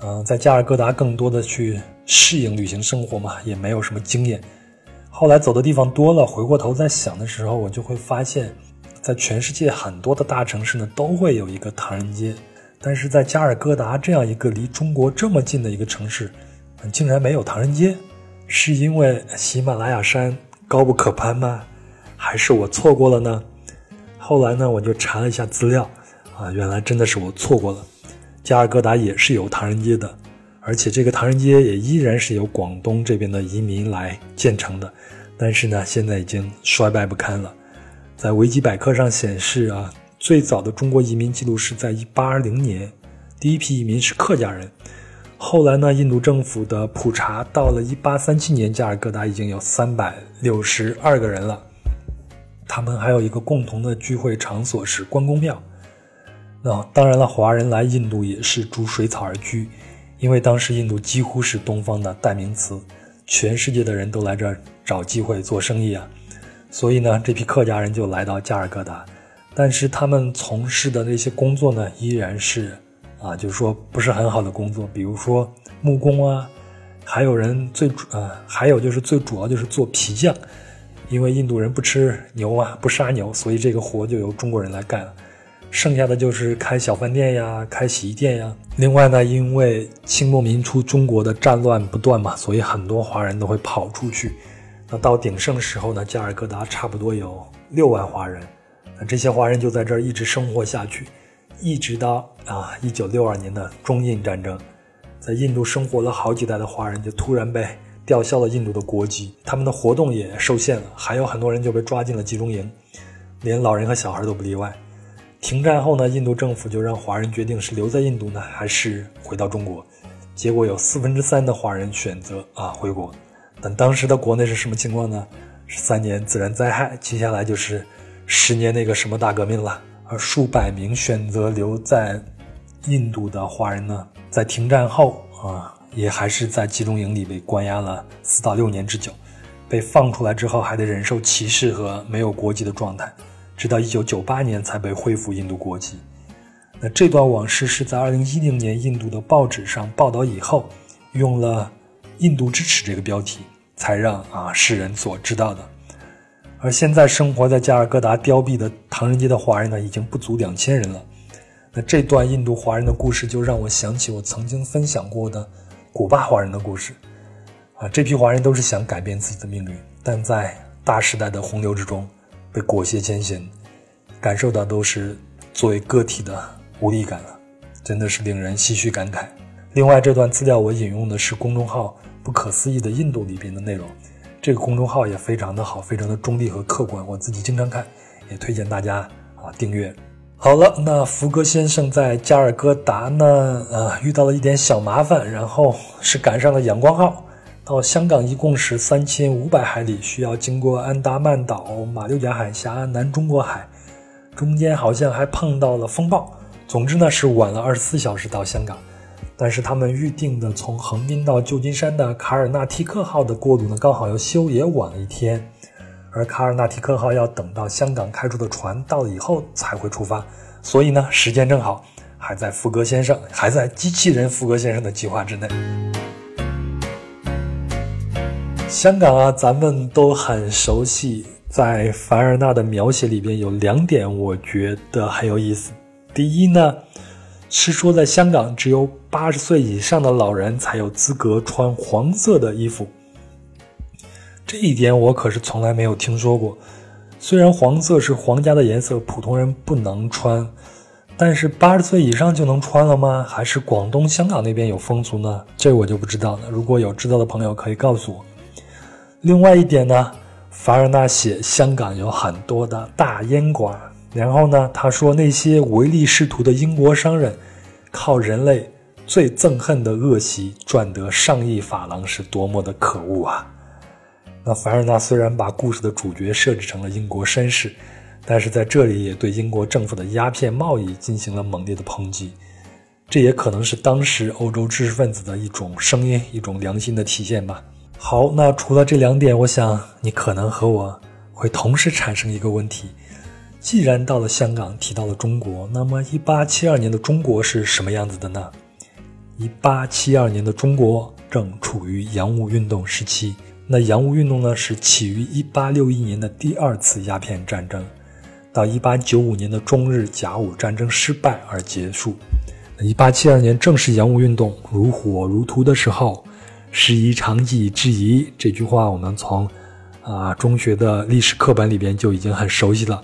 嗯，在加尔各答更多的去适应旅行生活嘛，也没有什么经验。后来走的地方多了，回过头再想的时候，我就会发现，在全世界很多的大城市呢，都会有一个唐人街，但是在加尔各答这样一个离中国这么近的一个城市，竟然没有唐人街，是因为喜马拉雅山高不可攀吗？还是我错过了呢？后来呢，我就查了一下资料，啊，原来真的是我错过了，加尔各答也是有唐人街的，而且这个唐人街也依然是由广东这边的移民来建成的，但是呢，现在已经衰败不堪了。在维基百科上显示啊，最早的中国移民记录是在1820年，第一批移民是客家人。后来呢，印度政府的普查到了1837年，加尔各答已经有362个人了。他们还有一个共同的聚会场所是关公庙。那当然了，华人来印度也是逐水草而居，因为当时印度几乎是东方的代名词，全世界的人都来这儿找机会做生意啊。所以呢，这批客家人就来到加尔各答，但是他们从事的那些工作呢，依然是啊，就是说不是很好的工作，比如说木工啊，还有人最主啊，还有就是最主要就是做皮匠，因为印度人不吃牛啊，不杀牛，所以这个活就由中国人来干了。剩下的就是开小饭店呀，开洗衣店呀。另外呢，因为清末民初中国的战乱不断嘛，所以很多华人都会跑出去。那到鼎盛时候呢，加尔各答差不多有六万华人。那这些华人就在这儿一直生活下去，一直到啊一九六二年的中印战争，在印度生活了好几代的华人就突然被吊销了印度的国籍，他们的活动也受限了，还有很多人就被抓进了集中营，连老人和小孩都不例外。停战后呢，印度政府就让华人决定是留在印度呢，还是回到中国。结果有四分之三的华人选择啊回国。但当时的国内是什么情况呢？是三年自然灾害，接下来就是十年那个什么大革命了。而数百名选择留在印度的华人呢，在停战后啊，也还是在集中营里被关押了四到六年之久。被放出来之后，还得忍受歧视和没有国籍的状态。直到一九九八年才被恢复印度国籍。那这段往事是在二零一零年印度的报纸上报道以后，用了“印度之耻”这个标题，才让啊世人所知道的。而现在生活在加尔各答凋敝的唐人街的华人呢，已经不足两千人了。那这段印度华人的故事，就让我想起我曾经分享过的古巴华人的故事。啊，这批华人都是想改变自己的命运，但在大时代的洪流之中。被裹挟前行，感受到都是作为个体的无力感了，真的是令人唏嘘感慨。另外，这段资料我引用的是公众号“不可思议的印度”里边的内容，这个公众号也非常的好，非常的中立和客观，我自己经常看，也推荐大家啊订阅。好了，那福格先生在加尔各答呢，呃，遇到了一点小麻烦，然后是赶上了阳光号。到香港一共是三千五百海里，需要经过安达曼岛、马六甲海峡、南中国海，中间好像还碰到了风暴。总之呢，是晚了二十四小时到香港。但是他们预定的从横滨到旧金山的卡尔纳提克号的过渡呢，刚好要修，也晚了一天。而卡尔纳提克号要等到香港开出的船到了以后才会出发，所以呢，时间正好，还在福格先生，还在机器人福格先生的计划之内。香港啊，咱们都很熟悉。在凡尔纳的描写里边，有两点我觉得很有意思。第一呢，是说在香港，只有八十岁以上的老人才有资格穿黄色的衣服。这一点我可是从来没有听说过。虽然黄色是皇家的颜色，普通人不能穿，但是八十岁以上就能穿了吗？还是广东、香港那边有风俗呢？这我就不知道了。如果有知道的朋友，可以告诉我。另外一点呢，凡尔纳写香港有很多的大烟馆，然后呢，他说那些唯利是图的英国商人，靠人类最憎恨的恶习赚得上亿法郎是多么的可恶啊！那凡尔纳虽然把故事的主角设置成了英国绅士，但是在这里也对英国政府的鸦片贸易进行了猛烈的抨击，这也可能是当时欧洲知识分子的一种声音，一种良心的体现吧。好，那除了这两点，我想你可能和我会同时产生一个问题：既然到了香港，提到了中国，那么1872年的中国是什么样子的呢？1872年的中国正处于洋务运动时期。那洋务运动呢，是起于1861年的第二次鸦片战争，到1895年的中日甲午战争失败而结束。1872年正是洋务运动如火如荼的时候。师夷长技以制夷这句话，我们从啊中学的历史课本里边就已经很熟悉了。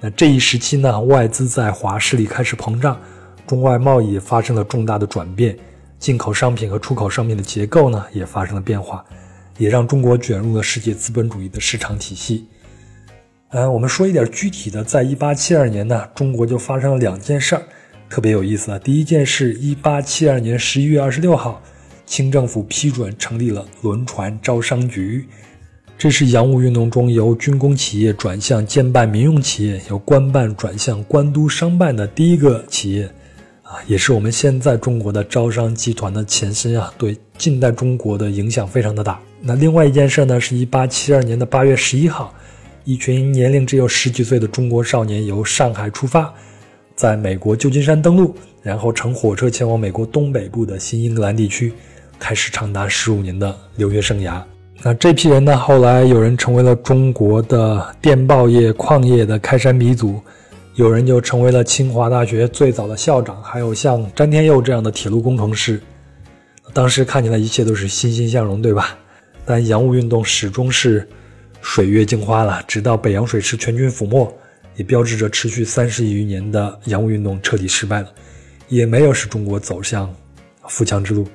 那这一时期呢，外资在华势力开始膨胀，中外贸易发生了重大的转变，进口商品和出口商品的结构呢也发生了变化，也让中国卷入了世界资本主义的市场体系。呃，我们说一点具体的，在一八七二年呢，中国就发生了两件事儿，特别有意思啊。第一件事，一八七二年十一月二十六号，清政府批准成立了轮船招商局，这是洋务运动中由军工企业转向兼办民用企业，由官办转向官督商办的第一个企业，啊，也是我们现在中国的招商集团的前身啊，对近代中国的影响非常的大。那另外一件事呢，是一八七二年的八月十一号。一群年龄只有十几岁的中国少年由上海出发，在美国旧金山登陆，然后乘火车前往美国东北部的新英格兰地区，开始长达十五年的留学生涯。那这批人呢，后来有人成为了中国的电报业、矿业的开山鼻祖，有人就成为了清华大学最早的校长，还有像詹天佑这样的铁路工程师。当时看起来一切都是欣欣向荣，对吧？但洋务运动始终是。水月镜花了，直到北洋水师全军覆没，也标志着持续三十余年的洋务运动彻底失败了，也没有使中国走向富强之路。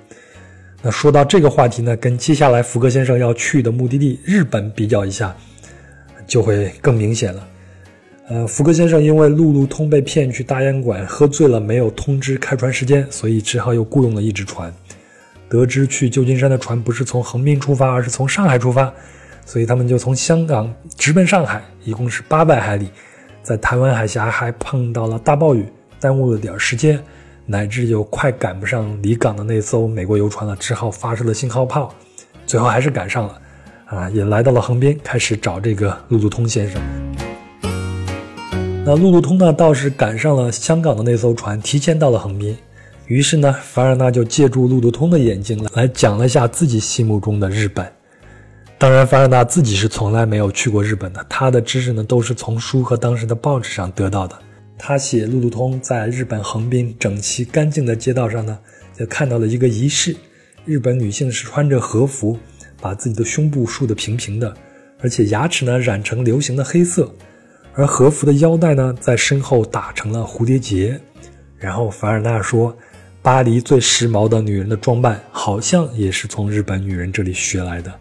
那说到这个话题呢，跟接下来福格先生要去的目的地日本比较一下，就会更明显了。呃，福格先生因为路路通被骗去大烟馆喝醉了，没有通知开船时间，所以只好又雇佣了一只船。得知去旧金山的船不是从横滨出发，而是从上海出发。所以他们就从香港直奔上海，一共是八百海里，在台湾海峡还碰到了大暴雨，耽误了点时间，乃至就快赶不上离港的那艘美国游船了，只好发射了信号炮，最后还是赶上了，啊，也来到了横滨，开始找这个路路通先生。那路路通呢，倒是赶上了香港的那艘船，提前到了横滨，于是呢，凡尔纳就借助路路通的眼睛来讲了一下自己心目中的日本。当然，凡尔纳自己是从来没有去过日本的，他的知识呢都是从书和当时的报纸上得到的。他写路路通在日本横滨整齐干净的街道上呢，就看到了一个仪式：日本女性是穿着和服，把自己的胸部竖得平平的，而且牙齿呢染成流行的黑色，而和服的腰带呢在身后打成了蝴蝶结。然后凡尔纳说，巴黎最时髦的女人的装扮好像也是从日本女人这里学来的。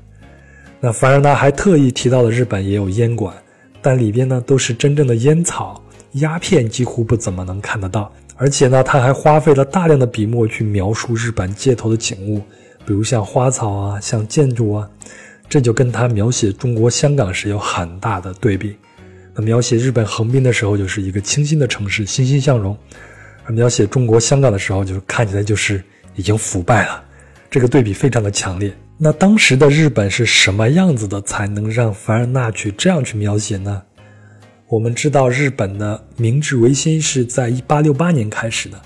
那凡尔纳还特意提到了日本也有烟馆，但里边呢都是真正的烟草，鸦片几乎不怎么能看得到。而且呢，他还花费了大量的笔墨去描述日本街头的景物，比如像花草啊，像建筑啊，这就跟他描写中国香港时有很大的对比。那描写日本横滨的时候，就是一个清新的城市，欣欣向荣；而描写中国香港的时候，就是看起来就是已经腐败了。这个对比非常的强烈。那当时的日本是什么样子的，才能让凡尔纳去这样去描写呢？我们知道，日本的明治维新是在一八六八年开始的，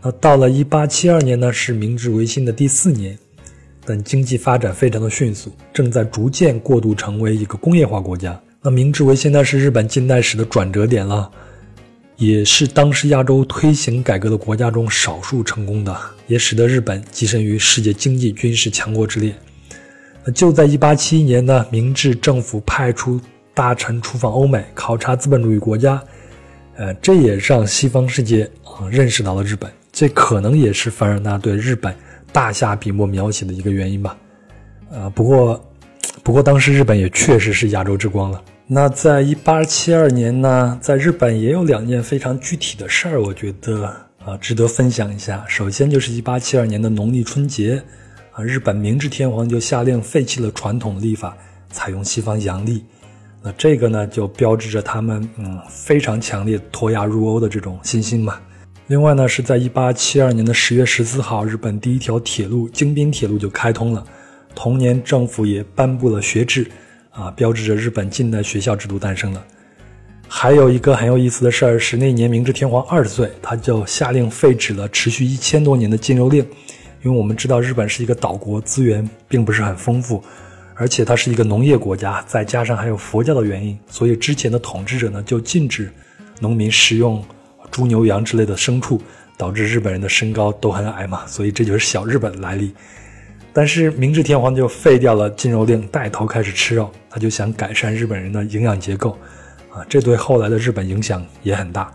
那到了一八七二年呢，是明治维新的第四年，但经济发展非常的迅速，正在逐渐过渡成为一个工业化国家。那明治维新呢，是日本近代史的转折点了。也是当时亚洲推行改革的国家中少数成功的，也使得日本跻身于世界经济军事强国之列。那就在1871年呢，明治政府派出大臣出访欧美，考察资本主义国家，呃，这也让西方世界啊认识到了日本。这可能也是凡尔纳对日本大下笔墨描写的一个原因吧。啊，不过，不过当时日本也确实是亚洲之光了。那在一八七二年呢，在日本也有两件非常具体的事儿，我觉得啊值得分享一下。首先就是一八七二年的农历春节，啊，日本明治天皇就下令废弃了传统历法，采用西方阳历。那这个呢，就标志着他们嗯非常强烈脱亚入欧的这种信心嘛。另外呢，是在一八七二年的十月十四号，日本第一条铁路京滨铁路就开通了。同年，政府也颁布了学制。啊，标志着日本近代学校制度诞生了。还有一个很有意思的事儿是，那年明治天皇二十岁，他就下令废止了持续一千多年的禁肉令。因为我们知道日本是一个岛国，资源并不是很丰富，而且它是一个农业国家，再加上还有佛教的原因，所以之前的统治者呢就禁止农民食用猪牛羊之类的牲畜，导致日本人的身高都很矮嘛，所以这就是小日本的来历。但是明治天皇就废掉了禁肉令，带头开始吃肉。他就想改善日本人的营养结构，啊，这对后来的日本影响也很大。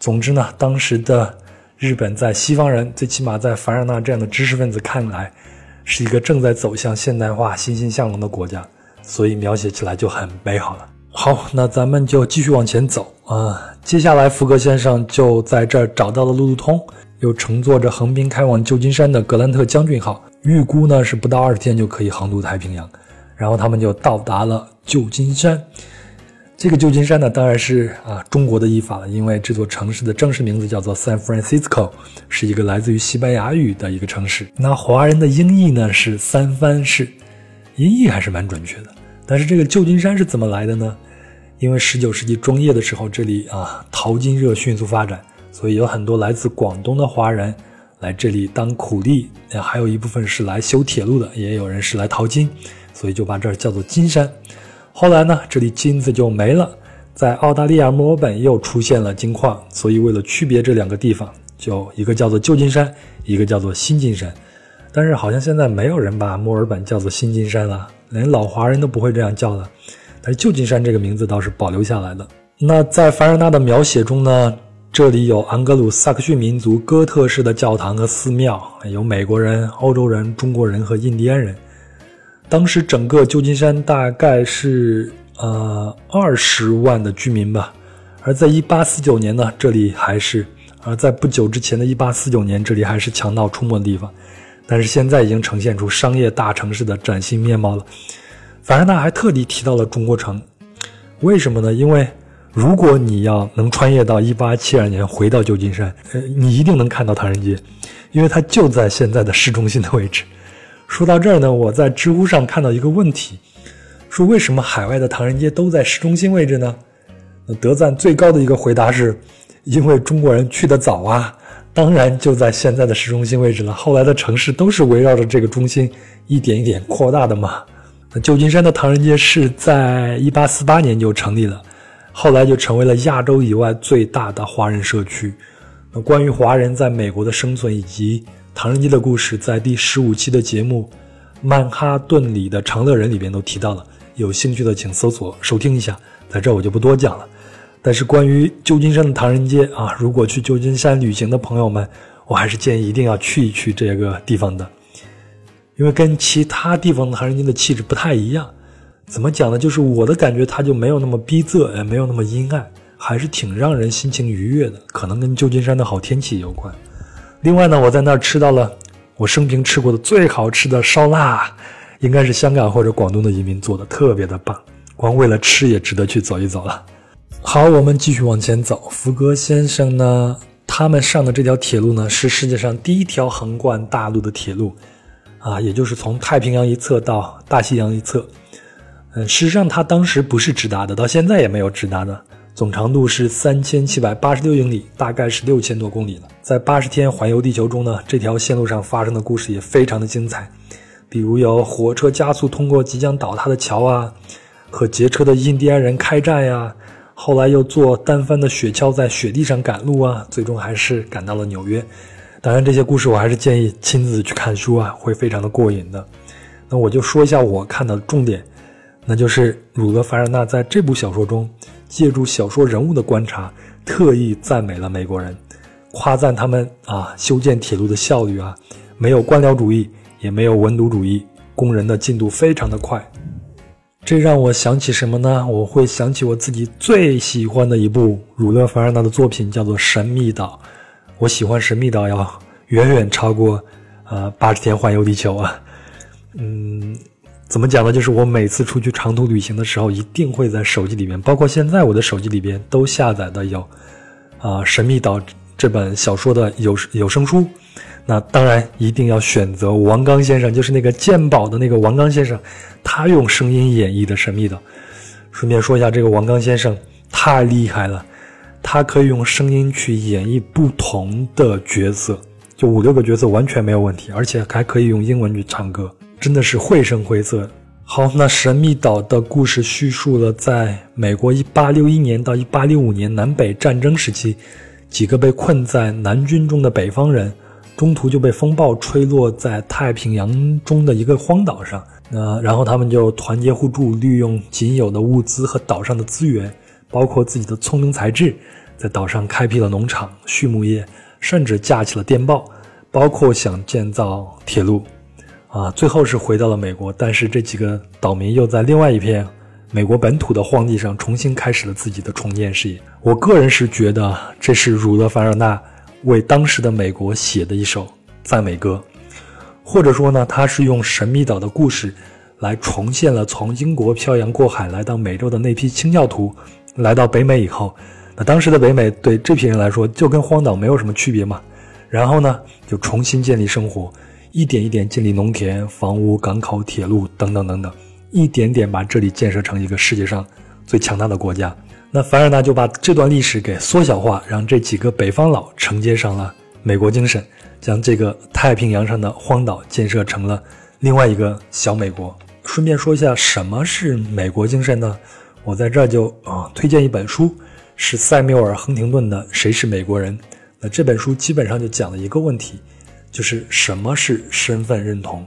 总之呢，当时的日本在西方人，最起码在凡尔纳这样的知识分子看来，是一个正在走向现代化、欣欣向荣的国家，所以描写起来就很美好了。好，那咱们就继续往前走啊。接下来，福格先生就在这儿找到了路路通，又乘坐着横滨开往旧金山的格兰特将军号，预估呢是不到二十天就可以航渡太平洋。然后他们就到达了旧金山。这个旧金山呢，当然是啊中国的译法了，因为这座城市的正式名字叫做 San Francisco，是一个来自于西班牙语的一个城市。那华人的音译呢是三藩市，音译还是蛮准确的。但是这个旧金山是怎么来的呢？因为十九世纪中叶的时候，这里啊淘金热迅速发展，所以有很多来自广东的华人来这里当苦力，还有一部分是来修铁路的，也有人是来淘金，所以就把这儿叫做金山。后来呢，这里金子就没了，在澳大利亚墨尔本又出现了金矿，所以为了区别这两个地方，就一个叫做旧金山，一个叫做新金山。但是好像现在没有人把墨尔本叫做新金山了，连老华人都不会这样叫了。但旧金山这个名字倒是保留下来的。那在凡尔纳的描写中呢，这里有安格鲁萨克逊民族哥特式的教堂和寺庙，有美国人、欧洲人、中国人和印第安人。当时整个旧金山大概是呃二十万的居民吧。而在一八四九年呢，这里还是而在不久之前的一八四九年，这里还是强盗出没的地方。但是现在已经呈现出商业大城市的崭新面貌了。凡尔纳还特地提到了中国城，为什么呢？因为如果你要能穿越到一八七二年回到旧金山，呃，你一定能看到唐人街，因为它就在现在的市中心的位置。说到这儿呢，我在知乎上看到一个问题，说为什么海外的唐人街都在市中心位置呢？那得赞最高的一个回答是，因为中国人去的早啊，当然就在现在的市中心位置了。后来的城市都是围绕着这个中心一点一点扩大的嘛。那旧金山的唐人街是在一八四八年就成立了，后来就成为了亚洲以外最大的华人社区。那关于华人在美国的生存以及唐人街的故事，在第十五期的节目《曼哈顿里的长乐人》里边都提到了，有兴趣的请搜索收听一下。在这我就不多讲了。但是关于旧金山的唐人街啊，如果去旧金山旅行的朋友们，我还是建议一定要去一去这个地方的。因为跟其他地方的唐人街的气质不太一样，怎么讲呢？就是我的感觉，它就没有那么逼仄，也没有那么阴暗，还是挺让人心情愉悦的。可能跟旧金山的好天气有关。另外呢，我在那儿吃到了我生平吃过的最好吃的烧腊，应该是香港或者广东的移民做的，特别的棒。光为了吃也值得去走一走了。好，我们继续往前走。福格先生呢，他们上的这条铁路呢，是世界上第一条横贯大陆的铁路。啊，也就是从太平洋一侧到大西洋一侧，嗯，事实上它当时不是直达的，到现在也没有直达的。总长度是三千七百八十六英里，大概是六千多公里了。在八十天环游地球中呢，这条线路上发生的故事也非常的精彩，比如有火车加速通过即将倒塌的桥啊，和劫车的印第安人开战呀，后来又坐单帆的雪橇在雪地上赶路啊，最终还是赶到了纽约。当然，这些故事我还是建议亲自去看书啊，会非常的过瘾的。那我就说一下我看到的重点，那就是儒格·凡尔纳在这部小说中，借助小说人物的观察，特意赞美了美国人，夸赞他们啊修建铁路的效率啊，没有官僚主义，也没有文牍主义，工人的进度非常的快。这让我想起什么呢？我会想起我自己最喜欢的一部儒勒·凡尔纳的作品，叫做《神秘岛》。我喜欢《神秘岛》要远远超过，呃，八十天环游地球啊。嗯，怎么讲呢？就是我每次出去长途旅行的时候，一定会在手机里边，包括现在我的手机里边都下载的有，啊，《神秘岛》这本小说的有有声书。那当然一定要选择王刚先生，就是那个鉴宝的那个王刚先生，他用声音演绎的《神秘岛》。顺便说一下，这个王刚先生太厉害了。他可以用声音去演绎不同的角色，就五六个角色完全没有问题，而且还可以用英文去唱歌，真的是绘声绘色。好，那神秘岛的故事叙述了在美国1861年到1865年南北战争时期，几个被困在南军中的北方人，中途就被风暴吹落在太平洋中的一个荒岛上。那然后他们就团结互助，利用仅有的物资和岛上的资源。包括自己的聪明才智，在岛上开辟了农场、畜牧业、甚至架起了电报，包括想建造铁路，啊，最后是回到了美国。但是这几个岛民又在另外一片美国本土的荒地上重新开始了自己的重建事业。我个人是觉得这是儒勒·凡尔纳为当时的美国写的一首赞美歌，或者说呢，他是用神秘岛的故事来重现了从英国漂洋过海来到美洲的那批清教徒。来到北美以后，那当时的北美对这批人来说就跟荒岛没有什么区别嘛。然后呢，就重新建立生活，一点一点建立农田、房屋、港口、铁路等等等等，一点点把这里建设成一个世界上最强大的国家。那凡尔纳就把这段历史给缩小化，让这几个北方佬承接上了美国精神，将这个太平洋上的荒岛建设成了另外一个小美国。顺便说一下，什么是美国精神呢？我在这儿就啊推荐一本书，是塞缪尔·亨廷顿的《谁是美国人》。那这本书基本上就讲了一个问题，就是什么是身份认同？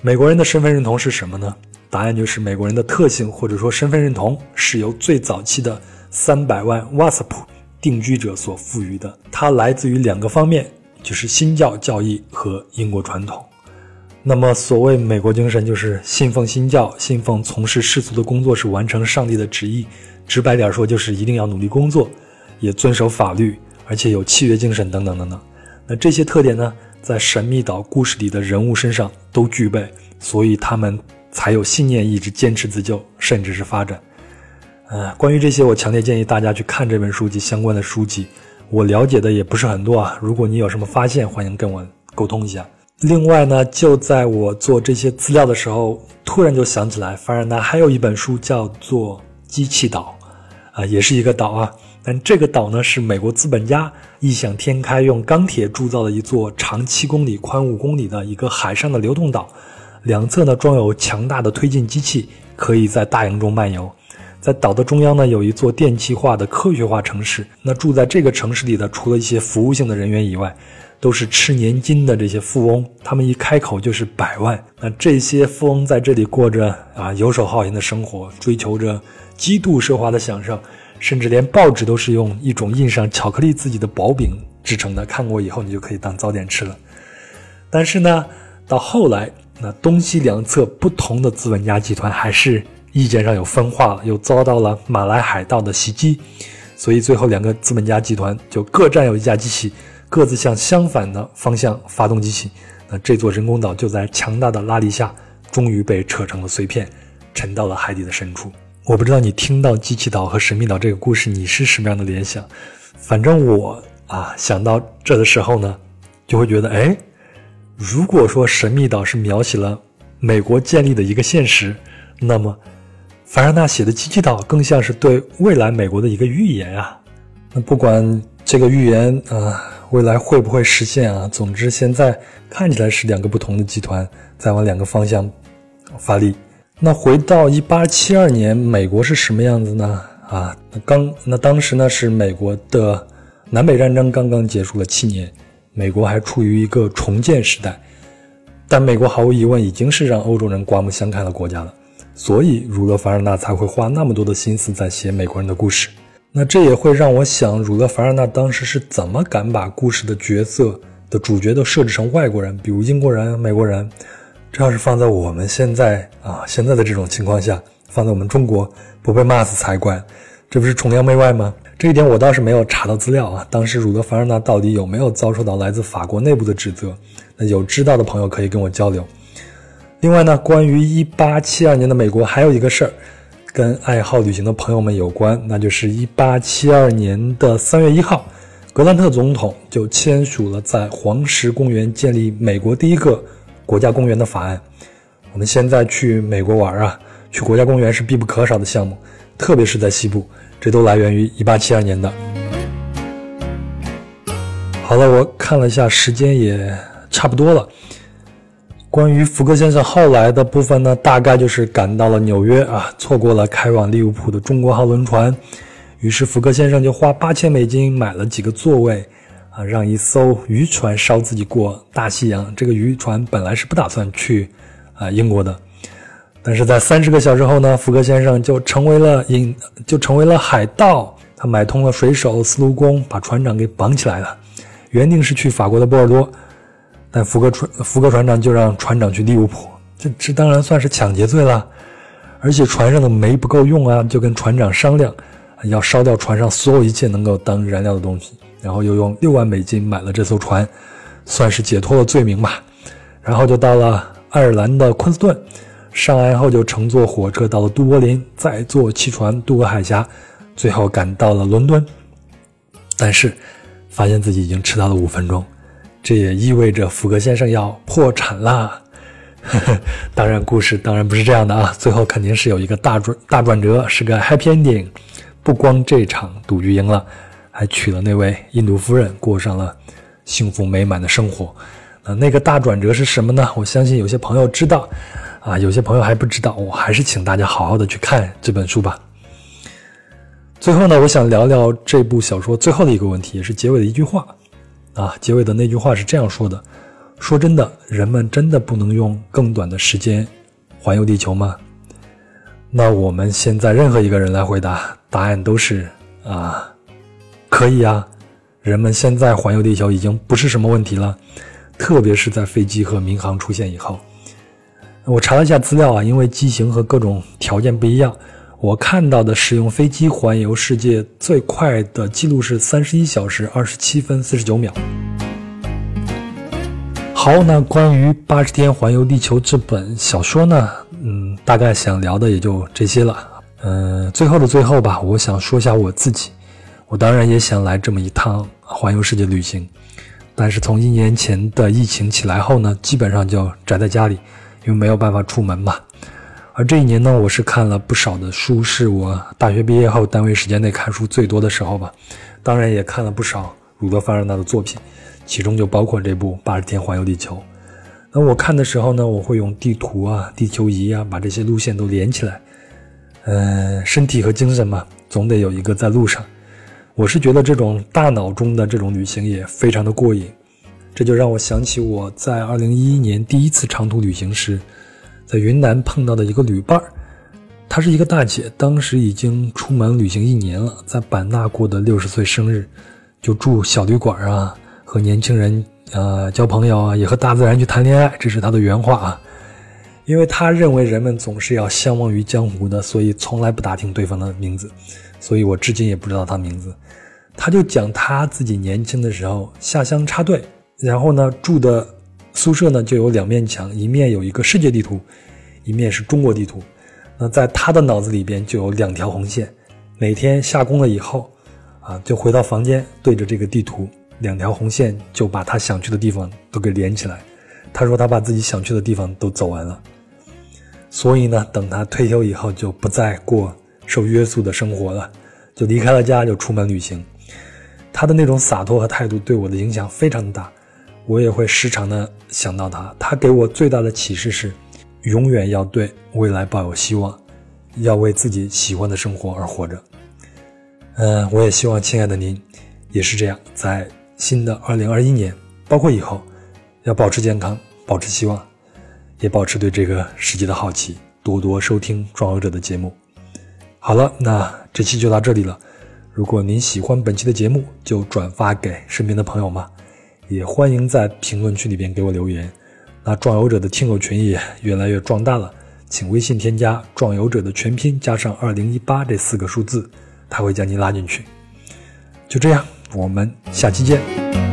美国人的身份认同是什么呢？答案就是美国人的特性或者说身份认同是由最早期的三百万瓦斯普定居者所赋予的。它来自于两个方面，就是新教教义和英国传统。那么，所谓美国精神，就是信奉新教，信奉从事世俗的工作是完成上帝的旨意。直白点说，就是一定要努力工作，也遵守法律，而且有契约精神等等等等。这些特点呢，在神秘岛故事里的人物身上都具备，所以他们才有信念、意志，坚持自救，甚至是发展。呃，关于这些，我强烈建议大家去看这本书及相关的书籍。我了解的也不是很多啊，如果你有什么发现，欢迎跟我沟通一下。另外呢，就在我做这些资料的时候，突然就想起来，凡尔纳还有一本书叫做《机器岛》，啊，也是一个岛啊。但这个岛呢，是美国资本家异想天开，用钢铁铸造的一座长七公里、宽五公里的一个海上的流动岛，两侧呢装有强大的推进机器，可以在大洋中漫游。在岛的中央呢，有一座电气化的科学化城市。那住在这个城市里的，除了一些服务性的人员以外，都是吃年金的这些富翁，他们一开口就是百万。那这些富翁在这里过着啊游手好闲的生活，追求着极度奢华的享受，甚至连报纸都是用一种印上巧克力自己的薄饼制成的，看过以后你就可以当早点吃了。但是呢，到后来，那东西两侧不同的资本家集团还是意见上有分化了，又遭到了马来海盗的袭击，所以最后两个资本家集团就各占有一架机器。各自向相反的方向发动机器，那这座人工岛就在强大的拉力下，终于被扯成了碎片，沉到了海底的深处。我不知道你听到机器岛和神秘岛这个故事，你是什么样的联想？反正我啊，想到这的时候呢，就会觉得，哎，如果说神秘岛是描写了美国建立的一个现实，那么凡尔纳写的机器岛更像是对未来美国的一个预言啊。那不管这个预言啊。未来会不会实现啊？总之，现在看起来是两个不同的集团在往两个方向发力。那回到一八七二年，美国是什么样子呢？啊，那刚那当时呢是美国的南北战争刚刚结束了七年，美国还处于一个重建时代。但美国毫无疑问已经是让欧洲人刮目相看的国家了，所以儒勒·凡尔纳才会花那么多的心思在写美国人的故事。那这也会让我想，儒勒·凡尔纳当时是怎么敢把故事的角色的主角都设置成外国人，比如英国人、美国人？这要是放在我们现在啊，现在的这种情况下，放在我们中国，不被骂死才怪。这不是崇洋媚外吗？这一点我倒是没有查到资料啊。当时儒勒·凡尔纳到底有没有遭受到来自法国内部的指责？那有知道的朋友可以跟我交流。另外呢，关于1872年的美国，还有一个事儿。跟爱好旅行的朋友们有关，那就是一八七二年的三月一号，格兰特总统就签署了在黄石公园建立美国第一个国家公园的法案。我们现在去美国玩啊，去国家公园是必不可少的项目，特别是在西部，这都来源于一八七二年的。好了，我看了一下时间，也差不多了。关于福格先生后来的部分呢，大概就是赶到了纽约啊，错过了开往利物浦的中国号轮船，于是福格先生就花八千美金买了几个座位，啊，让一艘渔船捎自己过大西洋。这个渔船本来是不打算去啊英国的，但是在三十个小时后呢，福格先生就成为了引，就成为了海盗。他买通了水手、司炉工，把船长给绑起来了，原定是去法国的波尔多，但福格船福格船长就让船长去利物浦，这这当然算是抢劫罪了。而且船上的煤不够用啊，就跟船长商量，要烧掉船上所有一切能够当燃料的东西，然后又用六万美金买了这艘船，算是解脱了罪名吧。然后就到了爱尔兰的昆斯顿，上岸后就乘坐火车到了都柏林，再坐汽船渡过海峡，最后赶到了伦敦。但是，发现自己已经迟到了五分钟，这也意味着福格先生要破产啦。当然，故事当然不是这样的啊，最后肯定是有一个大转大转折，是个 happy ending。不光这场赌局赢了，还娶了那位印度夫人，过上了幸福美满的生活。那，那个大转折是什么呢？我相信有些朋友知道，啊，有些朋友还不知道。我还是请大家好好的去看这本书吧。最后呢，我想聊聊这部小说最后的一个问题，也是结尾的一句话。啊，结尾的那句话是这样说的。说真的，人们真的不能用更短的时间环游地球吗？那我们现在任何一个人来回答，答案都是啊，可以啊。人们现在环游地球已经不是什么问题了，特别是在飞机和民航出现以后。我查了一下资料啊，因为机型和各种条件不一样，我看到的使用飞机环游世界最快的记录是三十一小时二十七分四十九秒。好，那关于《八十天环游地球》这本小说呢，嗯，大概想聊的也就这些了。嗯，最后的最后吧，我想说一下我自己。我当然也想来这么一趟环游世界旅行，但是从一年前的疫情起来后呢，基本上就宅在家里，因为没有办法出门嘛。而这一年呢，我是看了不少的书，是我大学毕业后单位时间内看书最多的时候吧。当然也看了不少儒勒·凡尔纳的作品。其中就包括这部《八十天环游地球》。那我看的时候呢，我会用地图啊、地球仪啊，把这些路线都连起来。嗯，身体和精神嘛，总得有一个在路上。我是觉得这种大脑中的这种旅行也非常的过瘾。这就让我想起我在2011年第一次长途旅行时，在云南碰到的一个旅伴儿。她是一个大姐，当时已经出门旅行一年了，在版纳过的六十岁生日，就住小旅馆啊。和年轻人呃交朋友啊，也和大自然去谈恋爱，这是她的原话啊。因为她认为人们总是要相忘于江湖的，所以从来不打听对方的名字。所以我至今也不知道他名字。他就讲他自己年轻的时候下乡插队，然后呢住的宿舍呢就有两面墙，一面有一个世界地图，一面是中国地图。那在他的脑子里边就有两条红线，每天下工了以后啊，就回到房间对着这个地图。两条红线就把他想去的地方都给连起来。他说他把自己想去的地方都走完了，所以呢，等他退休以后就不再过受约束的生活了，就离开了家，就出门旅行。他的那种洒脱和态度对我的影响非常大，我也会时常的想到他。他给我最大的启示是，永远要对未来抱有希望，要为自己喜欢的生活而活着。嗯，我也希望亲爱的您也是这样，在。新的二零二一年，包括以后，要保持健康，保持希望，也保持对这个世界的好奇，多多收听壮游者的节目。好了，那这期就到这里了。如果您喜欢本期的节目，就转发给身边的朋友嘛。也欢迎在评论区里边给我留言。那壮游者的听友群也越来越壮大了，请微信添加“壮游者”的全拼加上二零一八这四个数字，他会将您拉进去。就这样。我们下期见。